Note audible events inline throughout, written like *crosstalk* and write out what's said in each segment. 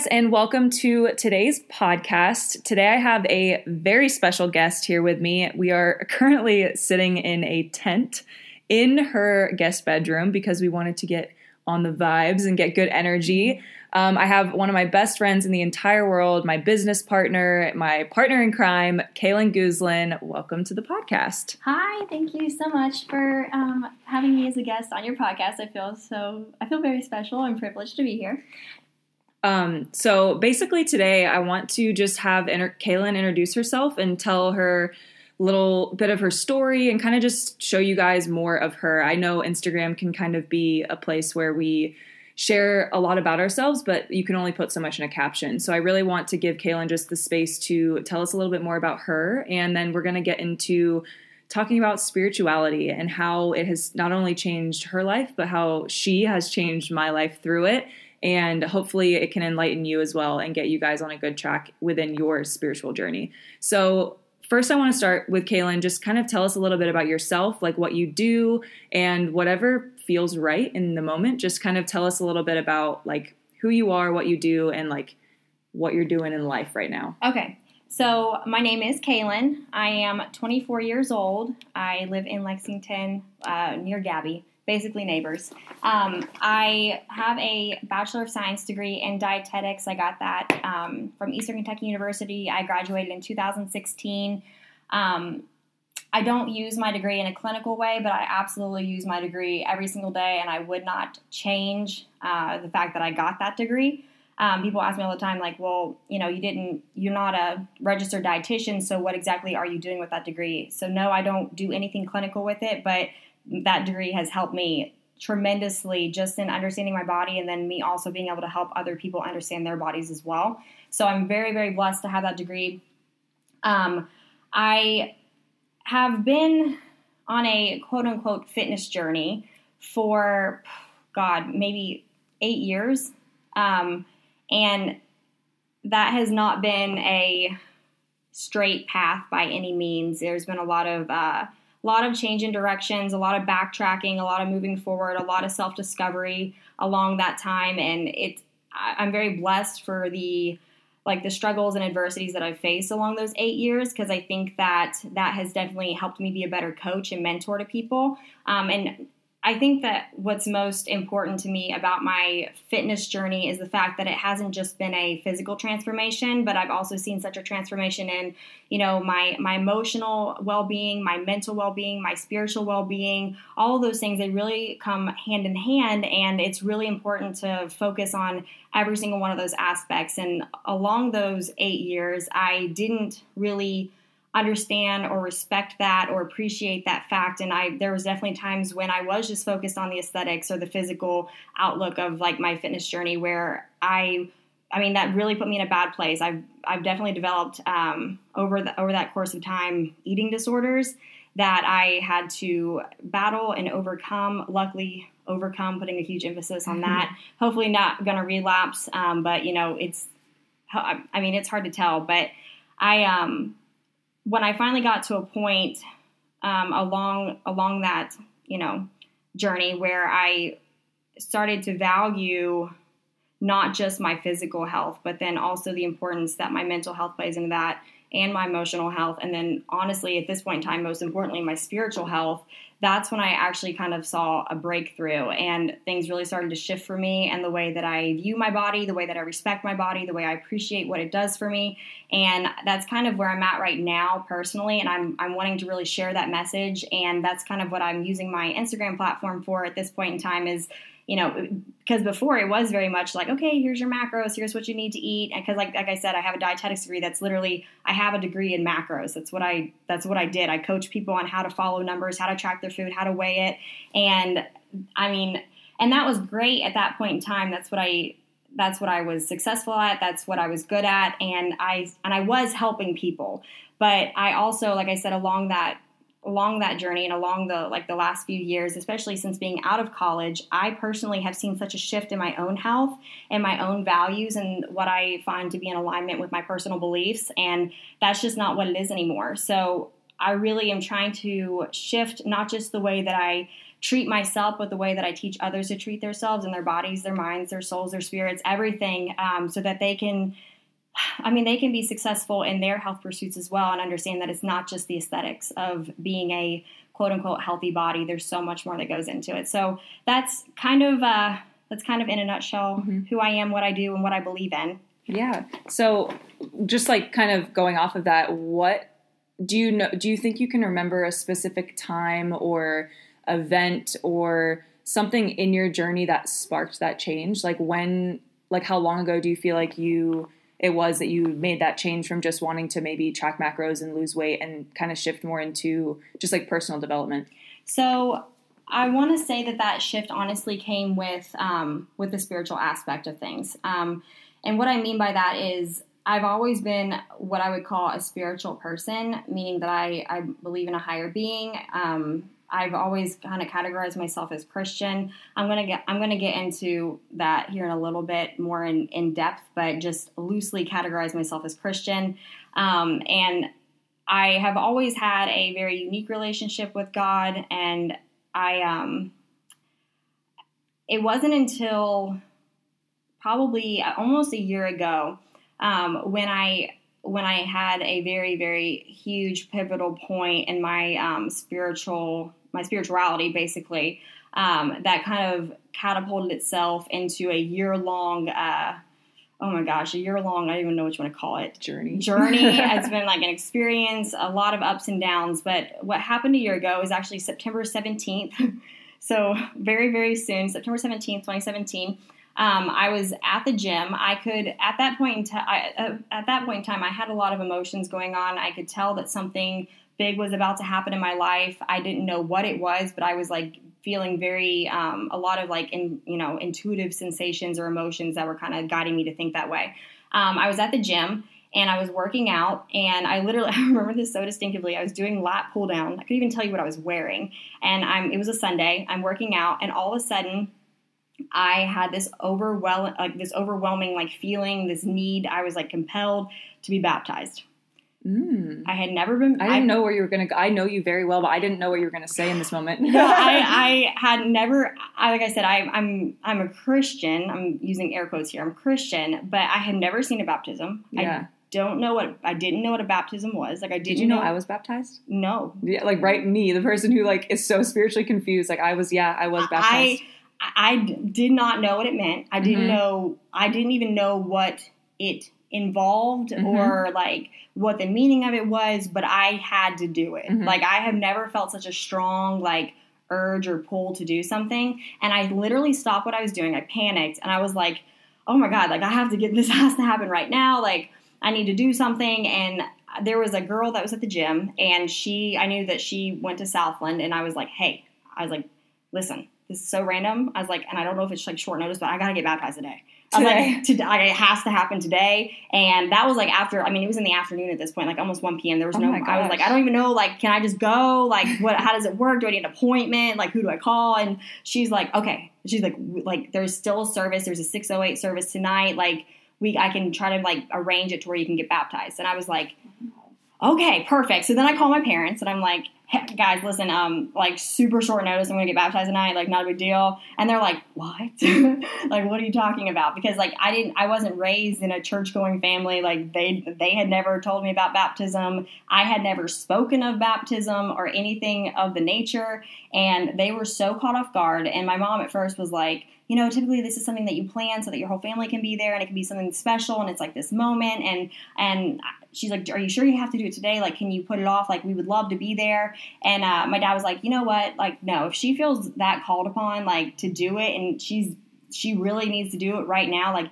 guys, and welcome to today's podcast. Today, I have a very special guest here with me. We are currently sitting in a tent in her guest bedroom because we wanted to get on the vibes and get good energy. Um, I have one of my best friends in the entire world, my business partner, my partner in crime, Kaylin Guzlin. Welcome to the podcast. Hi, thank you so much for um, having me as a guest on your podcast. I feel so, I feel very special and privileged to be here. Um, so basically, today I want to just have inter- Kaylin introduce herself and tell her little bit of her story and kind of just show you guys more of her. I know Instagram can kind of be a place where we share a lot about ourselves, but you can only put so much in a caption. So I really want to give Kaylin just the space to tell us a little bit more about her. And then we're going to get into talking about spirituality and how it has not only changed her life, but how she has changed my life through it. And hopefully, it can enlighten you as well and get you guys on a good track within your spiritual journey. So, first, I want to start with Kaylin. Just kind of tell us a little bit about yourself, like what you do, and whatever feels right in the moment. Just kind of tell us a little bit about like who you are, what you do, and like what you're doing in life right now. Okay. So, my name is Kaylin. I am 24 years old. I live in Lexington uh, near Gabby, basically neighbors. Um, I have a Bachelor of Science degree in dietetics. I got that um, from Eastern Kentucky University. I graduated in 2016. Um, I don't use my degree in a clinical way, but I absolutely use my degree every single day, and I would not change uh, the fact that I got that degree. Um, people ask me all the time, like, well, you know, you didn't, you're not a registered dietitian, so what exactly are you doing with that degree? So, no, I don't do anything clinical with it, but that degree has helped me tremendously just in understanding my body and then me also being able to help other people understand their bodies as well. So, I'm very, very blessed to have that degree. Um, I have been on a quote unquote fitness journey for, God, maybe eight years. Um, and that has not been a straight path by any means. There's been a lot of, uh, a lot of change in directions, a lot of backtracking, a lot of moving forward, a lot of self discovery along that time. And it, I'm very blessed for the like the struggles and adversities that I've faced along those eight years because I think that that has definitely helped me be a better coach and mentor to people. Um, and I think that what's most important to me about my fitness journey is the fact that it hasn't just been a physical transformation, but I've also seen such a transformation in, you know, my my emotional well-being, my mental well-being, my spiritual well-being, all of those things they really come hand in hand and it's really important to focus on every single one of those aspects. And along those 8 years I didn't really understand or respect that or appreciate that fact. And i there was definitely times when i was just focused on the aesthetics or the physical outlook of like my fitness journey where i i mean that really put me in a bad place. I've i've definitely developed um, over the over that course of time eating disorders that i had to battle and overcome luckily overcome putting a huge emphasis on that. Hopefully not going to relapse um, but you know it's i mean it's hard to tell but i um when I finally got to a point um, along along that you know journey where I started to value not just my physical health, but then also the importance that my mental health plays into that and my emotional health. And then, honestly, at this point in time, most importantly, my spiritual health. That's when I actually kind of saw a breakthrough and things really started to shift for me and the way that I view my body, the way that I respect my body, the way I appreciate what it does for me. And that's kind of where I'm at right now personally. And I'm, I'm wanting to really share that message. And that's kind of what I'm using my Instagram platform for at this point in time is you know, because before it was very much like, okay, here's your macros, here's what you need to eat, and because like like I said, I have a dietetics degree. That's literally I have a degree in macros. That's what I that's what I did. I coach people on how to follow numbers, how to track their food, how to weigh it, and I mean, and that was great at that point in time. That's what I that's what I was successful at. That's what I was good at, and I and I was helping people. But I also, like I said, along that along that journey and along the like the last few years especially since being out of college i personally have seen such a shift in my own health and my own values and what i find to be in alignment with my personal beliefs and that's just not what it is anymore so I really am trying to shift not just the way that I treat myself, but the way that I teach others to treat themselves and their bodies, their minds, their souls, their spirits, everything, um, so that they can. I mean, they can be successful in their health pursuits as well and understand that it's not just the aesthetics of being a quote unquote healthy body. There's so much more that goes into it. So that's kind of uh, that's kind of in a nutshell mm-hmm. who I am, what I do, and what I believe in. Yeah. So just like kind of going off of that, what do you know? Do you think you can remember a specific time or event or something in your journey that sparked that change? Like when, like how long ago do you feel like you it was that you made that change from just wanting to maybe track macros and lose weight and kind of shift more into just like personal development? So I want to say that that shift honestly came with um, with the spiritual aspect of things. Um, and what I mean by that is I've always been what I would call a spiritual person, meaning that I, I believe in a higher being. Um, I've always kind of categorized myself as Christian. I'm gonna get I'm gonna get into that here in a little bit more in, in depth, but just loosely categorize myself as Christian. Um, and I have always had a very unique relationship with God, and I um, it wasn't until probably almost a year ago um, when I when I had a very very huge pivotal point in my um, spiritual my spirituality basically um, that kind of catapulted itself into a year long. Uh, oh my gosh, a year long, I don't even know what you want to call it. Journey. Journey. *laughs* it's been like an experience, a lot of ups and downs. But what happened a year ago is actually September 17th. *laughs* so very, very soon, September 17th, 2017. Um, I was at the gym. I could at that point in time. Uh, at that point in time, I had a lot of emotions going on. I could tell that something big was about to happen in my life. I didn't know what it was, but I was like feeling very um, a lot of like in you know intuitive sensations or emotions that were kind of guiding me to think that way. Um, I was at the gym and I was working out, and I literally *laughs* I remember this so distinctively. I was doing lat pull down. I could even tell you what I was wearing, and I'm it was a Sunday. I'm working out, and all of a sudden. I had this overwhelming, like this overwhelming, like feeling, this need. I was like compelled to be baptized. Mm. I had never been. I didn't I, know where you were going to go. I know you very well, but I didn't know what you were going to say in this moment. no, I, *laughs* I, had never. I, like I said, I, I'm I'm a Christian. I'm using air quotes here. I'm Christian, but I had never seen a baptism. Yeah. I don't know what I didn't know what a baptism was. Like I didn't Did you know, know I was baptized? No. Yeah, like right me, the person who like is so spiritually confused. Like I was. Yeah, I was baptized. I I did not know what it meant. I didn't mm-hmm. know. I didn't even know what it involved mm-hmm. or like what the meaning of it was, but I had to do it. Mm-hmm. Like I have never felt such a strong like urge or pull to do something, and I literally stopped what I was doing. I panicked and I was like, "Oh my god, like I have to get *laughs* this has to happen right now. Like I need to do something." And there was a girl that was at the gym and she I knew that she went to Southland and I was like, "Hey." I was like, "Listen, this is so random." I was like, and I don't know if it's like short notice, but I got to get baptized today. I was like, to, like, it has to happen today. And that was like after, I mean, it was in the afternoon at this point, like almost 1 p.m. There was oh no, I was like, I don't even know, like, can I just go? Like, what, how does it work? Do I need an appointment? Like, who do I call? And she's like, okay. She's like, like, there's still a service. There's a 608 service tonight. Like, we, I can try to like arrange it to where you can get baptized. And I was like, okay, perfect. So then I call my parents and I'm like, hey, guys, listen, um, like super short notice, I'm gonna get baptized tonight, like not a big deal. And they're like, what? *laughs* like, what are you talking about? Because like I didn't, I wasn't raised in a church going family. Like they, they had never told me about baptism. I had never spoken of baptism or anything of the nature. And they were so caught off guard. And my mom at first was like, you know, typically this is something that you plan so that your whole family can be there and it can be something special and it's like this moment and and she's like, Are you sure you have to do it today? Like, can you put it off? Like, we would love to be there. And uh, my dad was like, You know what? Like, no, if she feels that called upon, like, to do it and she's, she really needs to do it right now, like,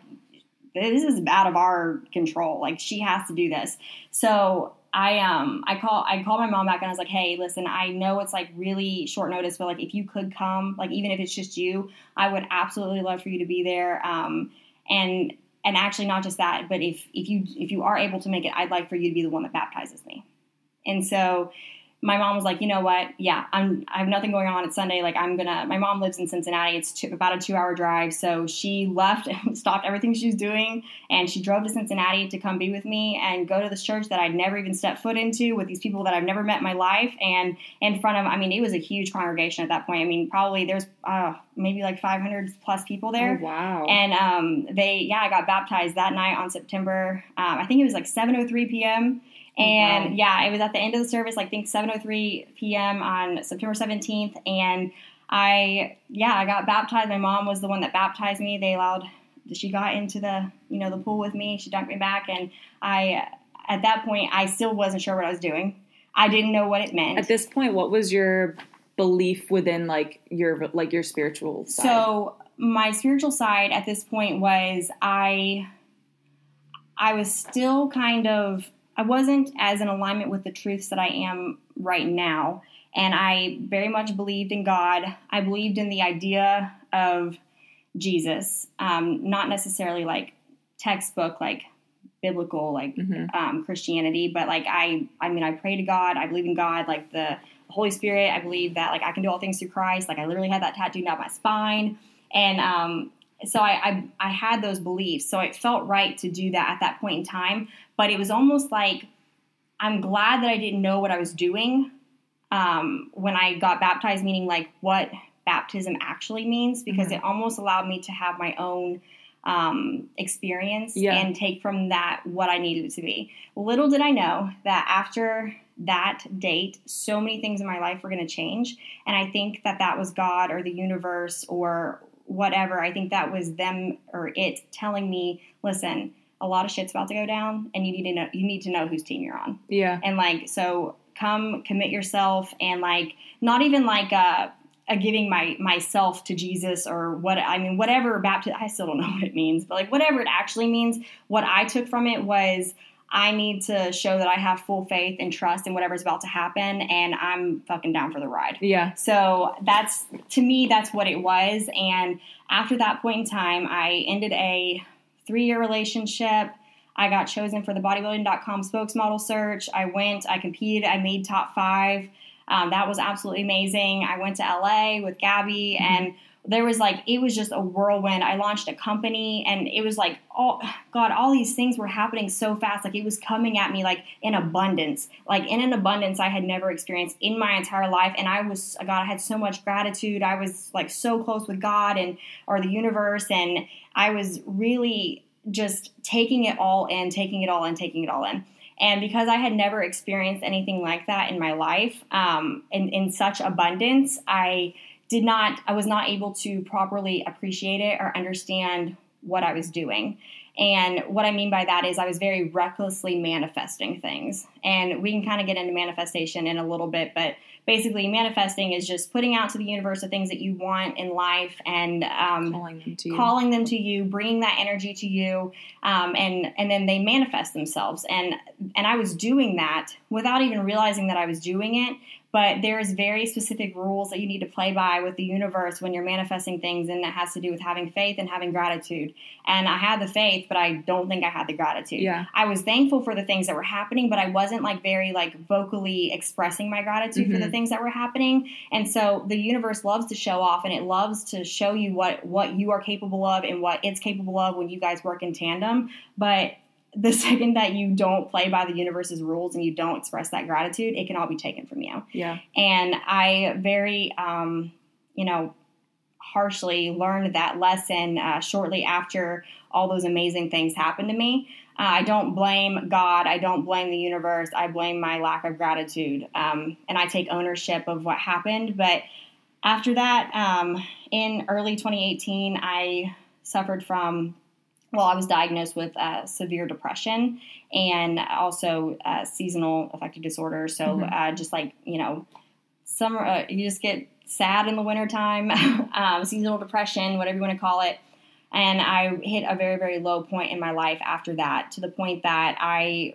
this is out of our control. Like, she has to do this. So, I um I call I called my mom back and I was like, hey, listen, I know it's like really short notice, but like if you could come, like even if it's just you, I would absolutely love for you to be there. Um, and and actually not just that, but if if you if you are able to make it, I'd like for you to be the one that baptizes me. And so my mom was like, you know what? Yeah, I'm. I have nothing going on. It's Sunday. Like I'm gonna. My mom lives in Cincinnati. It's two, about a two-hour drive. So she left *laughs* and stopped everything she was doing, and she drove to Cincinnati to come be with me and go to this church that I'd never even stepped foot into with these people that I've never met in my life, and in front of. I mean, it was a huge congregation at that point. I mean, probably there's uh, maybe like 500 plus people there. Oh, wow. And um, they, yeah, I got baptized that night on September. Um, I think it was like 7:03 p.m. Oh, and wow. yeah, it was at the end of the service, like I think 7:03 p.m. on September 17th, and I yeah, I got baptized. My mom was the one that baptized me. They allowed she got into the you know the pool with me. She dunked me back, and I at that point I still wasn't sure what I was doing. I didn't know what it meant. At this point, what was your belief within like your like your spiritual side? So my spiritual side at this point was I I was still kind of I wasn't as in alignment with the truths that I am right now. And I very much believed in God. I believed in the idea of Jesus, um, not necessarily like textbook, like biblical, like Mhm. um, Christianity, but like I, I mean, I pray to God. I believe in God, like the Holy Spirit. I believe that like I can do all things through Christ. Like I literally had that tattooed down my spine, and um, so I, I I had those beliefs. So it felt right to do that at that point in time. But it was almost like I'm glad that I didn't know what I was doing um, when I got baptized, meaning like what baptism actually means, because Mhm. it almost allowed me to have my own um, experience Yeah. and take from that what I needed it to be. Little did I know that after that date, so many things in my life were going to change. And I think that that was God or the universe or whatever. I think that was them or it telling me, listen, a lot of shit's about to go down, and you need to know you need to know whose team you're on yeah. and like so come commit yourself and like not even like a, a giving my myself to Jesus or what I mean whatever baptism I still don't *laughs* know what it means but like whatever it actually means what I took from it was I need to show that I have full faith and trust in whatever's about to happen and I'm fucking down for the ride. Yeah. So that's to me that's what it was and after that point in time I ended a 3-year relationship. I got chosen for the bodybuilding.com spokesmodel search. I went, I competed, I made top 5. Um, that was absolutely amazing. I went to LA with Gabby and there was like it was just a whirlwind. I launched a company and it was like oh god, all these things were happening so fast. Like it was coming at me like in abundance. Like in an abundance I had never experienced in my entire life and I was god, I had so much gratitude. I was like so close with God and or the universe and I was really just taking it all in, taking it all in, taking it all in. And because I had never experienced anything like that in my life, um, in, in such abundance, I did not, I was not able to properly appreciate it or understand what I was doing. And what I mean by that is I was very recklessly manifesting things. And we can kind of get into manifestation in a little bit, but basically, manifesting is just putting out to the universe the things that you want in life and um, Calling them to you. calling them to you, bringing that energy to you, um, and and then they manifest themselves. And and I was doing that without even realizing that I was doing it. But there's very specific rules that you need to play by with the universe when you're manifesting things, and it has to do with having faith and having gratitude. And I had the faith, but I don't think I had the gratitude. Yeah. I was thankful for the things that were happening, but I wasn't like very like vocally expressing my gratitude for the Mhm. things that were happening. And so the universe loves to show off and it loves to show you what what you are capable of and what it's capable of when you guys work in tandem. But the *laughs* second that you don't play by the universe's rules and you don't express that gratitude, it can all be taken from you. Yeah. And I very, um, you know, harshly learned that lesson uh, shortly after all those amazing things happened to me. Uh, I don't blame God. I don't blame the universe. I blame my lack of gratitude. Um, and I take ownership of what happened. But after that, um, in early 2018, I suffered from, well, I was diagnosed with uh, severe depression and also uh, seasonal affective disorder. So Mhm. uh, just like, you know, summer, uh, you just get sad in the wintertime, *laughs* um, seasonal depression, whatever you want to call it. And I hit a very, very low point in my life after that, to the point that I,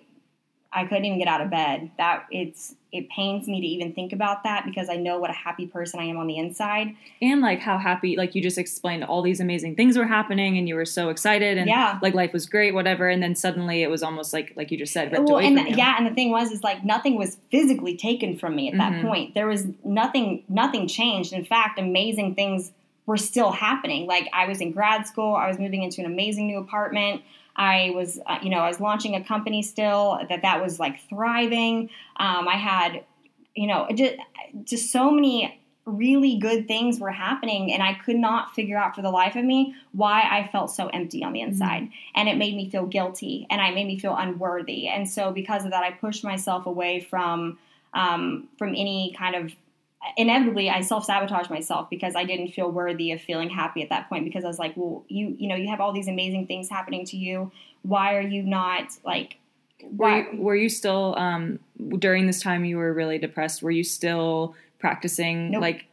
I couldn't even get out of bed. That it's, it pains me to even think about that because I know what a happy person I am on the inside. And like how happy, like you just explained, all these amazing things were happening, and you were so excited, and Yeah. like life was great, whatever. And then suddenly it was almost like, like you just said, well, and the- yeah, and the thing was, is like nothing was physically taken from me at that Mhm. point. There was nothing, nothing changed. In fact, amazing things were still happening. Like I was in grad school, I was moving into an amazing new apartment. I was, uh, you know, I was launching a company still that that was like thriving. Um, I had, you know, just, just so many really good things were happening, and I could not figure out for the life of me why I felt so empty on the inside. And it made me feel guilty and it made me feel unworthy. And so because of that i pushed myself away from um, from any kind of inevitably i self-sabotaged myself because i didn't feel worthy of feeling happy at that point because i was like well you you know you have all these amazing things happening to you why are you not like Were you, were you still um, during this time you were really depressed? Were you still practicing Nope. like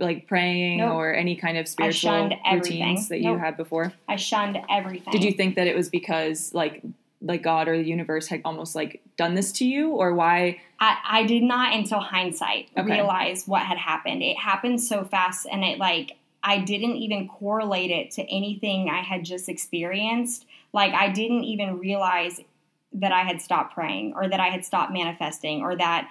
like praying Nope. or any kind of spiritual routines that you had before? i shunned everything Did you think that it was because like like God or the universe had almost like done this to you, or why? I, I did not until hindsight Okay. realize what had happened. It happened so fast and it like I didn't even correlate it to anything I had just experienced. Like I didn't even realize that I had stopped praying or that I had stopped manifesting or that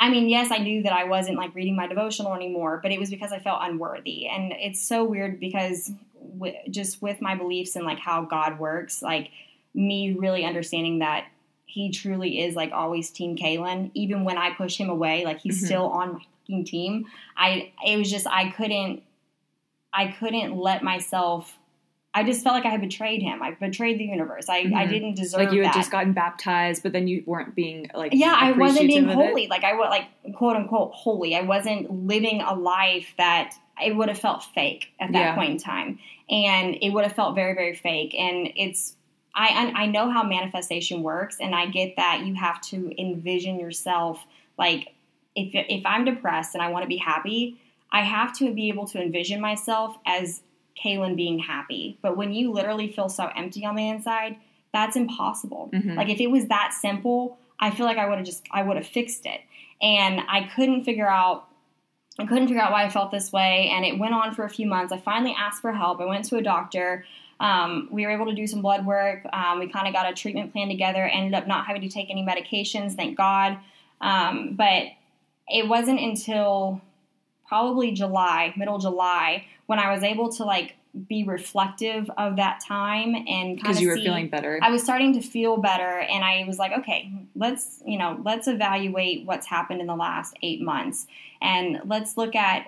I mean, yes, I knew that I wasn't like reading my devotional anymore, but it was because I felt unworthy. And it's so weird because w- just with my beliefs and like how God works, like me really understanding that he truly is like always team Kaylin. Even when I push him away, like he's Mhm. still on my fucking team. I it was just I couldn't I couldn't let myself I just felt like I had betrayed him. I betrayed the universe. I, I Mhm. didn't deserve Like you had that. just gotten baptized, but then you weren't being like yeah, I wasn't being of it? holy. Like I was like quote unquote holy. I wasn't living a life that it would have felt fake at that Yeah. point in time, and it would have felt very very fake. And it's I I know how manifestation works, and I get that you have to envision yourself like if if I'm depressed and I want to be happy, I have to be able to envision myself as Kaylin being happy. But when you literally feel so empty on the inside, that's impossible. Mhm. Like if it was that simple, I feel like I would have just I would have fixed it. And I couldn't figure out I couldn't figure out why I felt this way, and it went on for a few months. I finally asked for help. I went to a doctor. Um, we were able to do some blood work. Um, we kind of got a treatment plan together. Ended up not having to take any medications, thank God. Um, but it wasn't until probably July, middle July, when I was able to like be reflective of that time and kind because you were see, feeling better. I was starting to feel better, and I was like, okay, let's you know, let's evaluate what's happened in the last eight months, and let's look at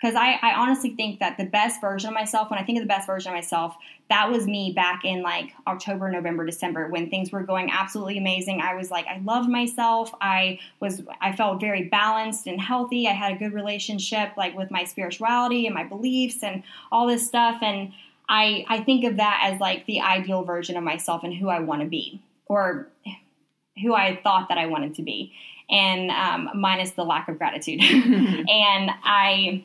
because I, I honestly think that the best version of myself, when I think of the best version of myself, that was me back in like October, November, December when things were going absolutely amazing. I was like, I loved myself. I was, I felt very balanced and healthy. I had a good relationship like with my spirituality and my beliefs and all this stuff. And I, I think of that as like the ideal version of myself and who I want to be or who I thought that I wanted to be. And um, minus the lack of gratitude. *laughs* and I,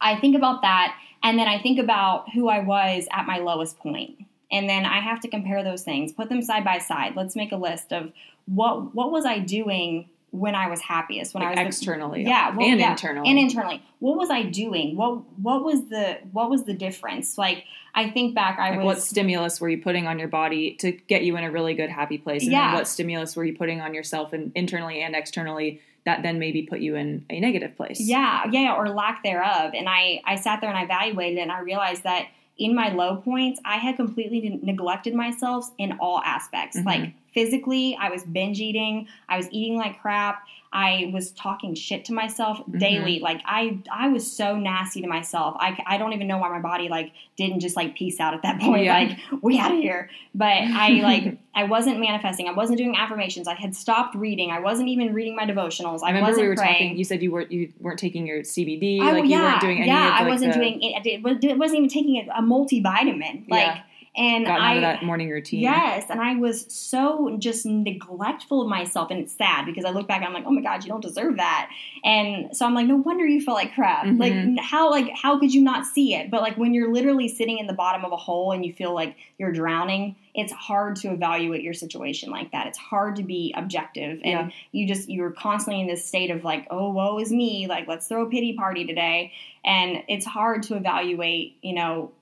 I think about that, and then I think about who I was at my lowest point, and then I have to compare those things, put them side by side. Let's make a list of what what was I doing when I was happiest, when like I was the- externally, yeah, well, and yeah, internally, and internally. What was I doing? What what was the what was the difference? Like I think back, I like was what stimulus were you putting on your body to get you in a really good happy place and Yeah. then what stimulus were you putting on yourself and internally and externally that then maybe put you in a negative place Yeah, yeah, or lack thereof. And I, I sat there and I evaluated and I realized that in my low points, I had completely neglected myself in all aspects. Mhm. Like physically, I was binge eating, I was eating like crap, I was talking shit to myself mm-hmm. daily. Like I, I was so nasty to myself. I, I don't even know why my body like didn't just like peace out at that *laughs* point. Yeah. Like we out of here. But I *laughs* like I wasn't manifesting. I wasn't doing affirmations. I had stopped reading. I wasn't even reading my devotionals. I, I remember wasn't we were praying. talking. You said you weren't you weren't taking your CBD, I- oh, like you yeah, weren't doing any yeah, of I like, wasn't the- doing it. I did- wasn't even taking a multivitamin. Like Yeah. And gotten I out of that morning routine. Yes, and I was so just neglectful of myself, and it's sad because I look back and I'm like, oh my god, you don't deserve that, and so I'm like, no wonder you feel like crap. Mhm. Like how like how could you not see it? But like when you're literally sitting in the bottom of a hole and you feel like you're drowning, it's hard to evaluate your situation like that. It's hard to be objective, and Yeah. you just you're constantly in this state of like, oh, woe is me. Like let's throw a pity party today, and it's hard to evaluate, you know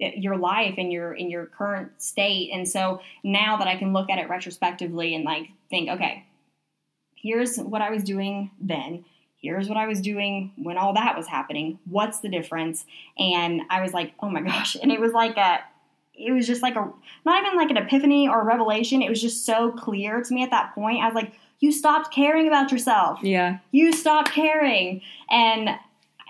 Eh, your life and your in your current state. And so now that i can look at it retrospectively and like think okay here's what i was doing then. Here's what i was doing when all that was happening. What's the difference? And i was like oh my *laughs* gosh. And it was like a it was just like a not even like an epiphany or a revelation. It was just so clear to me at that point. I was like you stopped caring about yourself. Yeah. you stopped caring. And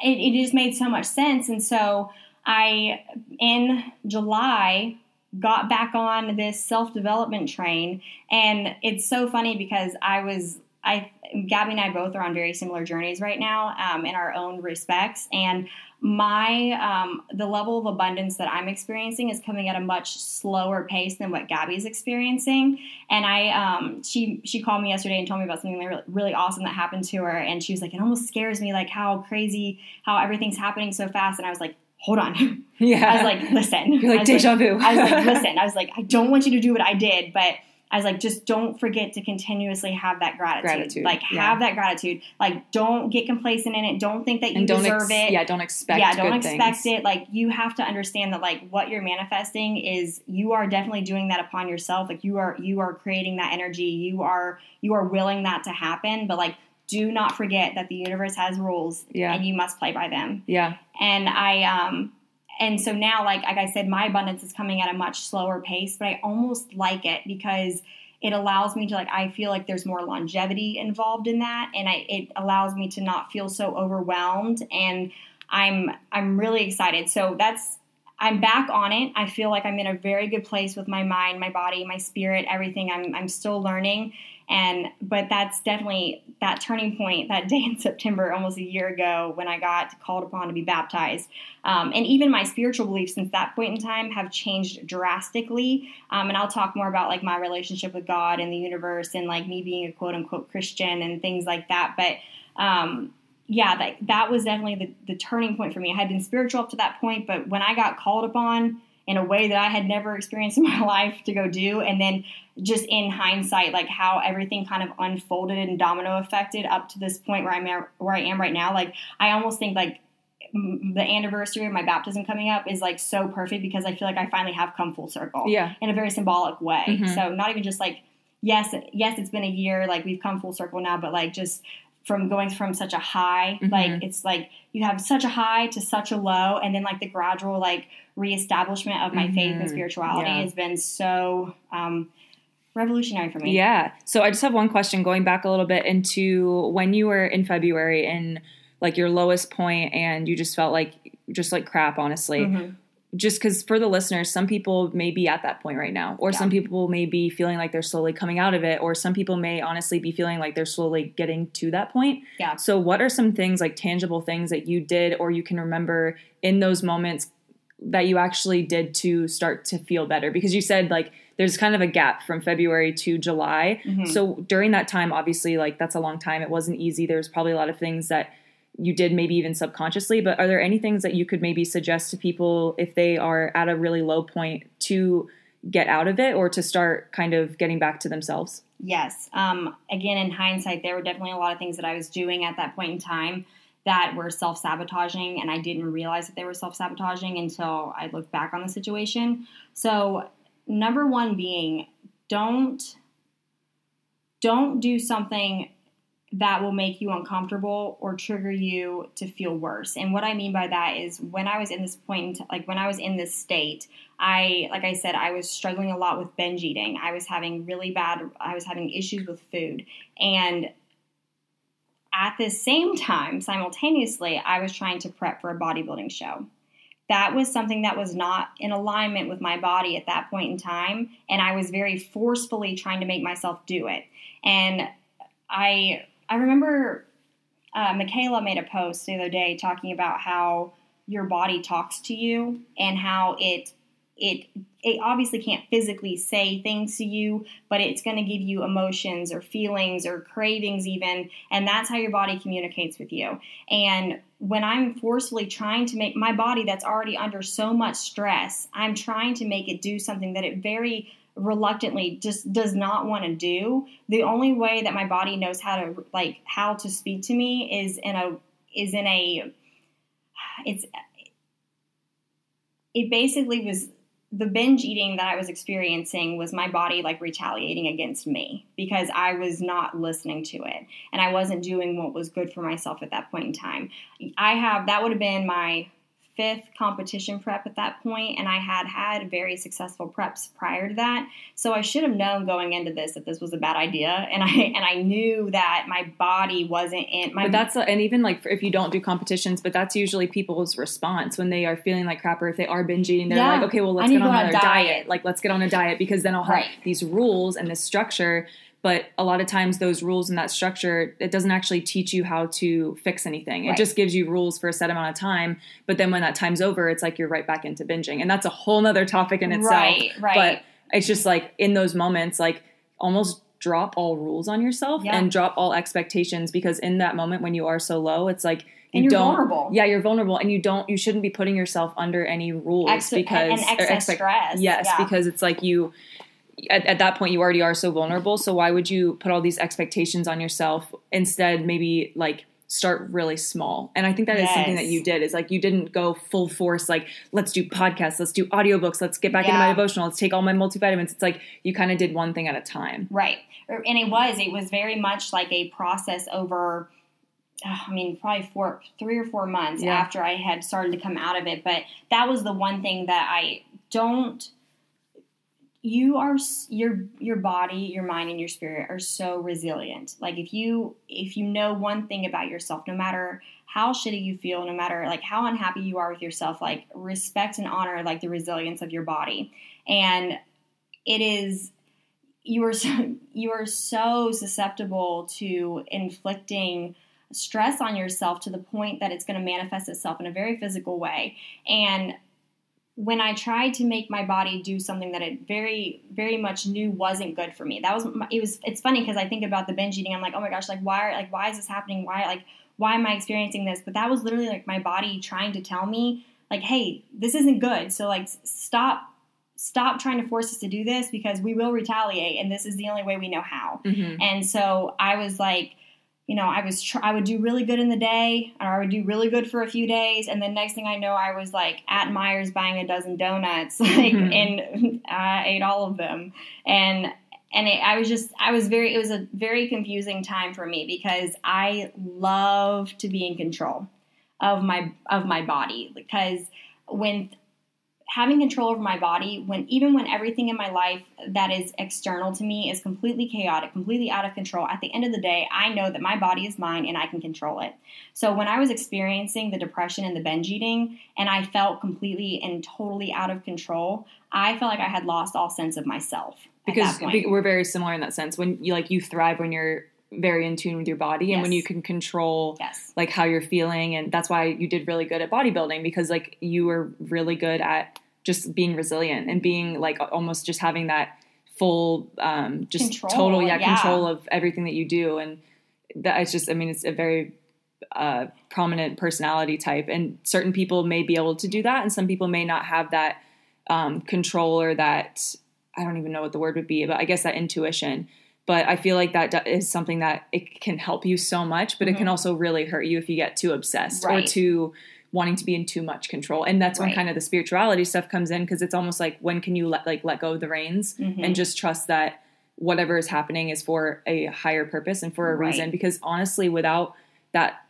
it, it just made so much sense. And so i in july got back on this self-development train. And it's so funny because i was i gabby and i both are on very similar journeys right now um, in our own respects. And my um, the level of abundance that i'm experiencing is coming at a much slower pace than what gabby's experiencing. And I, um, she she called me yesterday and told me about something really, really awesome that happened to her, and she was like, it almost scares me, like how crazy, how everything's happening so fast. And I was like, hold on. *laughs* Yeah. I was like, listen. *laughs* You're like deja vu. I was like, *laughs* listen. I was like, I don't want you to do what I did, but I was like, just don't forget to continuously have that gratitude. Gratitude, Like, yeah. have that gratitude. Like, don't get complacent in it. Don't think that you don't deserve ex- it yeah, don't expect it. yeah don't expect things. it like you have to understand that like what you're manifesting is you are definitely doing that upon yourself like you are you are creating that energy you are you are willing that to happen but like do not forget that the universe has rules Yeah. and you must play by them Yeah. and i um and so now like like i said my abundance is coming at a much slower pace but i almost like it because it allows me to like i feel like there's more longevity involved in that and I, it allows me to not feel so overwhelmed and i'm i'm really excited so that's i'm back on it i feel like i'm in a very good place with my mind my body my spirit everything i'm, I'm still learning and but that's definitely that turning point that day in *laughs* september almost a year ago when i got called upon to be baptized. Um, and even my spiritual beliefs since that point in time have changed drastically. Um, and i'll talk more about like my relationship with god and the universe and like me being a quote unquote christian and things like that. But um, yeah that, that was definitely the, the turning point for me. I had been spiritual up to that point but when i got called upon in a way that I had never experienced in *laughs* my life to go do. And then just in hindsight, like how everything kind of unfolded and domino affected up to this point where I'm at, where I am right now. Like I almost think like the anniversary of my baptism coming up is like so perfect because I feel like I finally have come full circle Yeah. in a very symbolic way. Mhm. So not even just like yes, yes, it's been a year, like we've come full circle now, but like just from going from such a high, Mhm. like it's like you have such a high to such a low, and then like the gradual like reestablishment of my faith and spirituality Yeah. has been so um, revolutionary for me. Yeah. So I just have one question going back a little bit into when you were in February in like your lowest point and you just felt like just like crap honestly. Mhm. Just cuz for the listeners some people may be at that point right now or some people may be feeling like they're slowly coming out of it or some people may honestly be feeling like they're slowly getting to that point. Yeah. So what are some things like tangible things that you did or you can remember in those moments that you actually did to start to feel better because you said like there's kind of a gap from February to July. Mhm. So during that time, obviously, like that's a long time. It wasn't easy. There's probably a lot of things that you did maybe even subconsciously. But are there any things that you could maybe suggest to people if they are at a really low point to get out of it or to start kind of getting back to themselves? Yes. Um, again, in hindsight, there were definitely a lot of things that I was doing at that point in time that were self sabotaging, and I didn't realize that they were self sabotaging until I looked back on the situation. So, number one being don't don't do something that will make you uncomfortable or trigger you to feel worse. And what I mean by that is when I was in this point, like when I was in this state, I, like I said, I was struggling a lot with binge eating. I was having really bad, I was having issues with food. And at the same time, simultaneously, I was trying to prep for a bodybuilding show. That was something that was not in alignment with my body at that point in time. And I was very forcefully trying to make myself do it. And I, I remember uh, Michaela made a post the other day talking about how your body talks to you and how it it it obviously can't physically say things to you, but it's going to give you emotions or feelings or cravings, even. And that's how your body communicates with you. And when I'm forcefully trying to make my body that's already under so much stress, I'm trying to make it do something that it very reluctantly just does not want to do the only way that my body knows how to like how to speak to me is in a is in a it's it basically was the binge eating that I was experiencing was my body like retaliating against me because I was not listening to it and I wasn't doing what was good for myself at that point in time. I have that would have been my fifth competition prep at that point, and I had had very successful preps prior to that. So I should have known going into this that this was a bad idea, and I and I knew that my body wasn't in. My but that's a, and even like if you don't do competitions, but that's usually people's response when they are feeling like crap or if they are binge eating. They're yeah, like, okay, well, let's get on, on, a diet. diet. Like, let's get on a diet because then I'll have right. these rules and this structure but a lot of times those rules and that structure it doesn't actually teach you how to fix anything it just gives you rules for a set amount of time but then when that time's over it's like you're right back into binging and that's a whole nother topic in itself right, right. but it's just like in those moments like almost drop all rules on yourself yeah. and drop all expectations because in that moment when you are so low it's like you and you're don't, vulnerable. Yeah, you're vulnerable, and you don't. You shouldn't be putting yourself under any rules Ex- because and excess expect, stress. Yes, yeah. because it's like you at, at, that point you already are so vulnerable so why would you put all these expectations on yourself instead maybe like start really small and i think that yes. is something that you did is like you didn't go full force like let's do podcasts let's do audiobooks let's get back yeah. into my devotional let's take all my multivitamins it's like you kind of did one thing at a time right er, and it was it was very much like a process over uh, I mean, probably four, three or four months yeah. after I had started to come out of it. But that was the one thing that I don't you are your your body your mind and your spirit are so resilient. Like if you if you know one thing about yourself no matter how shitty you feel no matter like how unhappy you are with yourself like respect and honor like the resilience of your body. And it is you are so, *laughs* you are so susceptible to inflicting stress on yourself to the point that it's going to manifest itself in a very physical way. And when I tried to make my body do something that it very, very much knew wasn't good for me. That was my, it was. It's funny because I think about the binge eating. I'm like, oh my gosh, like why, like why is this happening? Why, like why am I experiencing this? But that was literally like my body trying to tell me, like, hey, this isn't good. So like, stop, stop trying to force us to do this because we will retaliate, and this is the only way we know how. Mm-hmm. And so I was like you know, I was tr- I would do really good in the day, or I would do really good for a few days, and then next thing I know, I was like at Meijer's buying a dozen donuts, *laughs* like, mm-hmm. and I ate all of them, and and it, I was just I was very it was a very confusing time for me because I love to be in control of my of my body because when having control over my body when even when everything in my life that is external to me is completely chaotic, completely out of control, at the end of the day, I know that my body is mine and I can control it. So when I was experiencing the depression and the binge eating and I felt completely and totally out of control, I felt like I had lost all sense of myself. Because we're very similar in that sense. When you like you thrive when you're very in tune with your body and yes. when you can control yes. like how you're feeling and that's why you did really good at bodybuilding because like you were really good at just being resilient and being like almost just having that full um just control, total yeah, yeah, control of everything that you do and that it's just i mean it's a very uh, prominent personality type and certain people may be able to do that and some people may not have that um, control or that i don't even know what the word would be but i guess that intuition but I feel like that is something that it can help you so much, but mm-hmm. it can mm-hmm. also really hurt you if you get too obsessed right. or too wanting to be in too much control. And that's when kind of the spirituality stuff comes in because it's almost like when can you let like let go of the reins mm-hmm. and just trust that whatever is happening is for a higher purpose and for a right. reason because honestly without that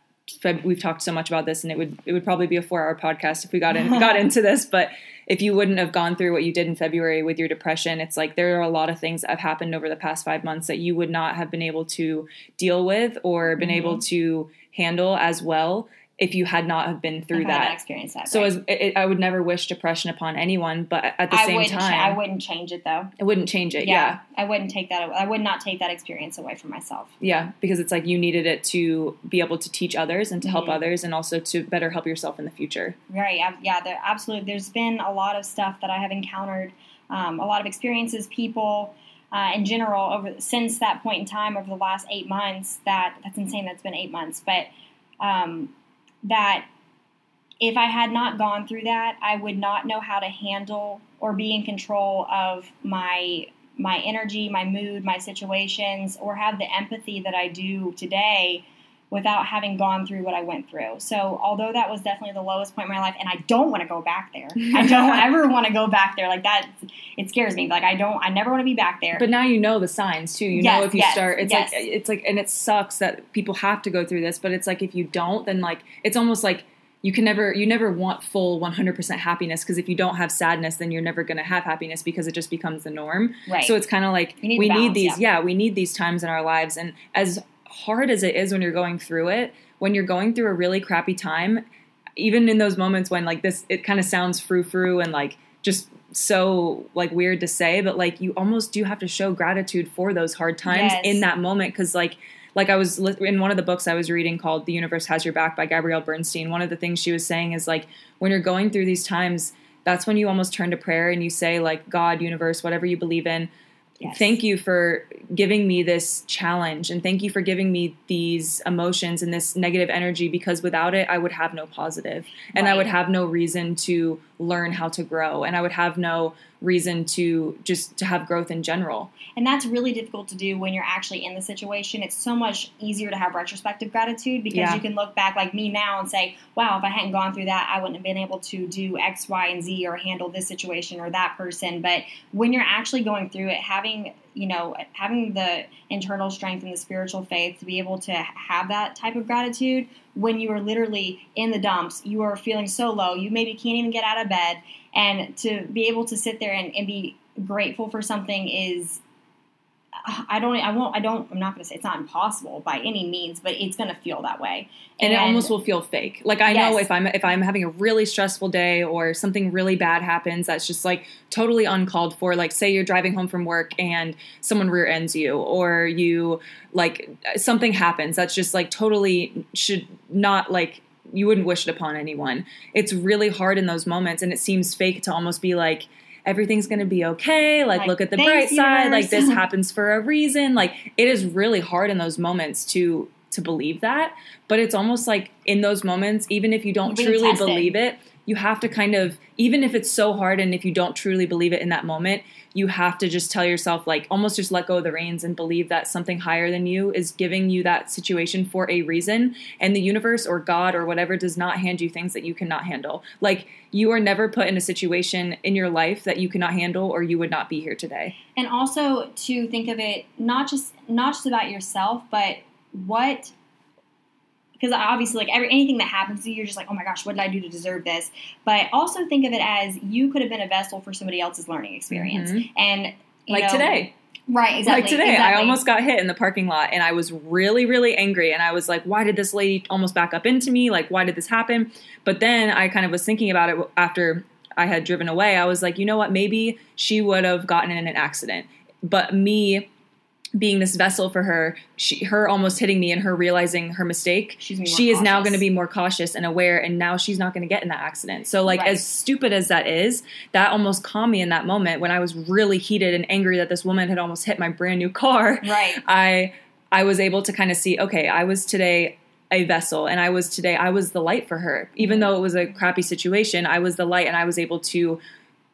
we've talked so much about this and it would it would probably be a 4-hour podcast if we got in *laughs* got into this but if you wouldn't have gone through what you did in February with your depression, it's like there are a lot of things that have happened over the past five months that you would not have been able to deal with or been mm-hmm. able to handle as well if you had not have been through that. not experienced that. So right. as, it, I would never wish depression upon anyone, but at the I same time, I wouldn't change it though. i wouldn't change it. Yeah. I wouldn't take that. I would not take that experience away from myself. yeah, because it's like you needed it to be able to teach others and to help Mhm. others, and also to better help yourself in the future. Right. Yeah. There, absolutely. There's been a lot of stuff that I have encountered, um, a lot of experiences, people. Uh, in general, over since that point in time, over the last eight months, that that's insane. That's been eight months, but um, that if I had not gone through that, I would not know how to handle or be in control of my my energy, my mood, my situations, or have the empathy that I do today without having gone through what I went through. So, although that was definitely the lowest point in my life, and I don't want to go back there. I *laughs* don't ever want to go back there. Like that, it scares me. Like I don't. I never want to be back there. But now you know the signs too. You know if you yes, start, it's yes. like it's like, and it sucks that people have to go through this. But it's like if you don't, then like it's almost like you can never, you never want full 100% happiness because if you don't have sadness, then you're never going to have happiness because it just becomes the norm. right. So it's kind of like need we the need balance, these, yeah. we need these times in our lives. And as hard as it is when you're going through it, when you're going through a really crappy time, even in those moments when like this, it kind of sounds frou frou and like just so like weird to say, but like you almost do have to show gratitude for those hard times Yes. in that moment because like like I was in one of the books I was reading called The Universe Has Your Back by Gabrielle Bernstein. One of the things she was saying is like when you're going through these times, that's when you almost turn to prayer and you say like God, universe, whatever you believe in, Yes. thank you for giving me this challenge and thank you for giving me these emotions and this negative energy because without it I would have no positive and I would have no reason to learn how to grow and I would have no reason to just to have growth in general. And that's really difficult to do when you're actually in the situation. It's so much easier to have retrospective gratitude because Yeah. you can look back like me now and say, wow, if I hadn't gone through that, I wouldn't have been able to do X, Y, and Z or handle this situation or that person. But when you're actually going through it, having you know, having the internal strength and the spiritual faith to be able to have that type of gratitude when you are literally in the dumps, you are feeling so low, you maybe can't even get out of bed, and to be able to sit there and, and be grateful for something is I don't I won't I don't I'm not going to say it's not impossible by any means but it's going to feel that way and, it almost will feel fake. Like I know if I'm if I'm having a really stressful day or something really bad happens that's just like totally uncalled for. Like say you're driving home from work and someone rear ends you, or you like something happens that's just like totally should not like you wouldn't wish it upon anyone. It's really hard in those moments, and it seems fake to almost be like. Everything's gonna be okay. Like, Like, look at the bright side. Like, this *laughs* happens for a reason. Like, it is really hard in those moments to to believe that but it's almost like in those moments even if you don't truly tested. believe it you have to kind of even if it's so hard and if you don't truly believe it in that moment you have to just tell yourself like almost just let go of the reins and believe that something higher than you is giving you that situation for a reason. And the universe or god or whatever does not hand you things that you cannot handle. Like you are never put in a situation in your life that you cannot handle or you would not be here today. And also to think of it not just not just about yourself but what because obviously like every anything that happens to you you're just like oh my gosh what did i do to deserve this but also think of it as you could have been a vessel for somebody else's learning experience Mhm. and like know- today right exactly Like today, I almost got hit in the parking lot and I was really, really angry. And I was like, why did this lady almost back up into me? Like, why did this happen? But then I kind of was thinking about it after I had driven away. I was like, you know what? Maybe she would have gotten in an accident. But me being this vessel for her, she, her almost hitting me and her realizing her mistake, She's gonna more she is now going to be more cautious and aware. And now she's not going to get in that accident. So, like, Right. as stupid as that is, that almost calmed me in that moment when I was really heated and angry that this woman had almost hit my brand new car. right *laughs* I I was able to kind of see, okay, I was today a vessel and I was today I was the light for her. Even Mhm. though it was a crappy situation, I was the light and I was able to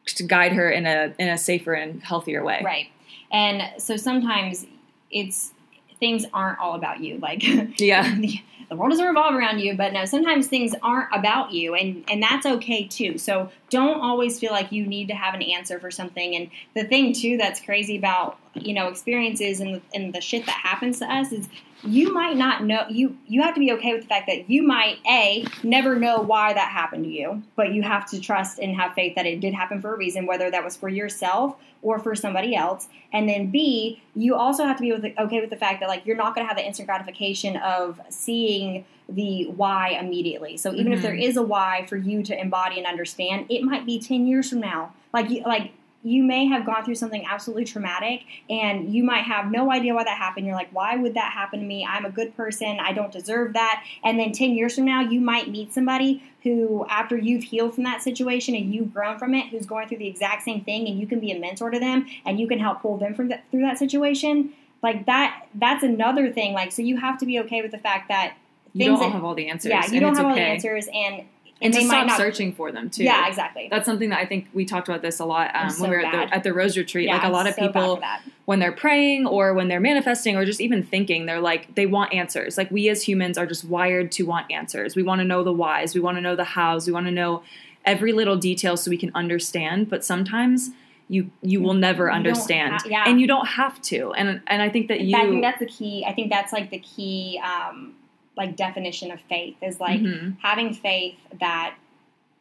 to guide her in a in a safer and healthier way. right and so sometimes it's things aren't all about you. Like *laughs* Yeah. the, the world doesn't revolve around you but no sometimes things aren't about you and and that's okay too. So don't always feel like you need to have an answer for something. And the thing too that's crazy about you know experiences and, and the shit that happens to us is you might not know you you have to be okay with the fact that you might a never know why that happened to you but you have to trust and have faith that it did happen for a reason whether that was for yourself or for somebody else. And then b you also have to be with okay with the fact that like you're not going to have the instant gratification of seeing the why immediately. So even if mm-hmm. there is a why for you to embody and understand it might be 10 years from now. Like you like you may have gone through something absolutely traumatic and you might have no idea why that happened. You're like, why would that happen to me? I'm a good person. I don't deserve that. And then 10 years from now, you might meet somebody who, after you've healed from that situation and you've grown from it, who's going through the exact same thing, and you can be a mentor to them and you can help pull them from through that situation. Like that, that's another thing. Like, so you have to be okay with the fact that you things don't that, have all the answers. yeah, you and don't it's have all the answers, and And they might stop not. searching for them too. Yeah, exactly. That's something that I think we talked about this a lot um, I'm when we were at the, at the Rose Retreat. Yeah, like a lot of so people, when they're praying or when they're manifesting or just even thinking, they're like, they want answers. Like we as humans are just wired to want answers. We want to know the whys, we want to know the hows, we want to know every little detail so we can understand. But sometimes you you will never understand, ha- yeah. and you don't have to. And and I think that you. I think that's the key. I think that's like the key, um, like definition of faith is like Mhm. having faith that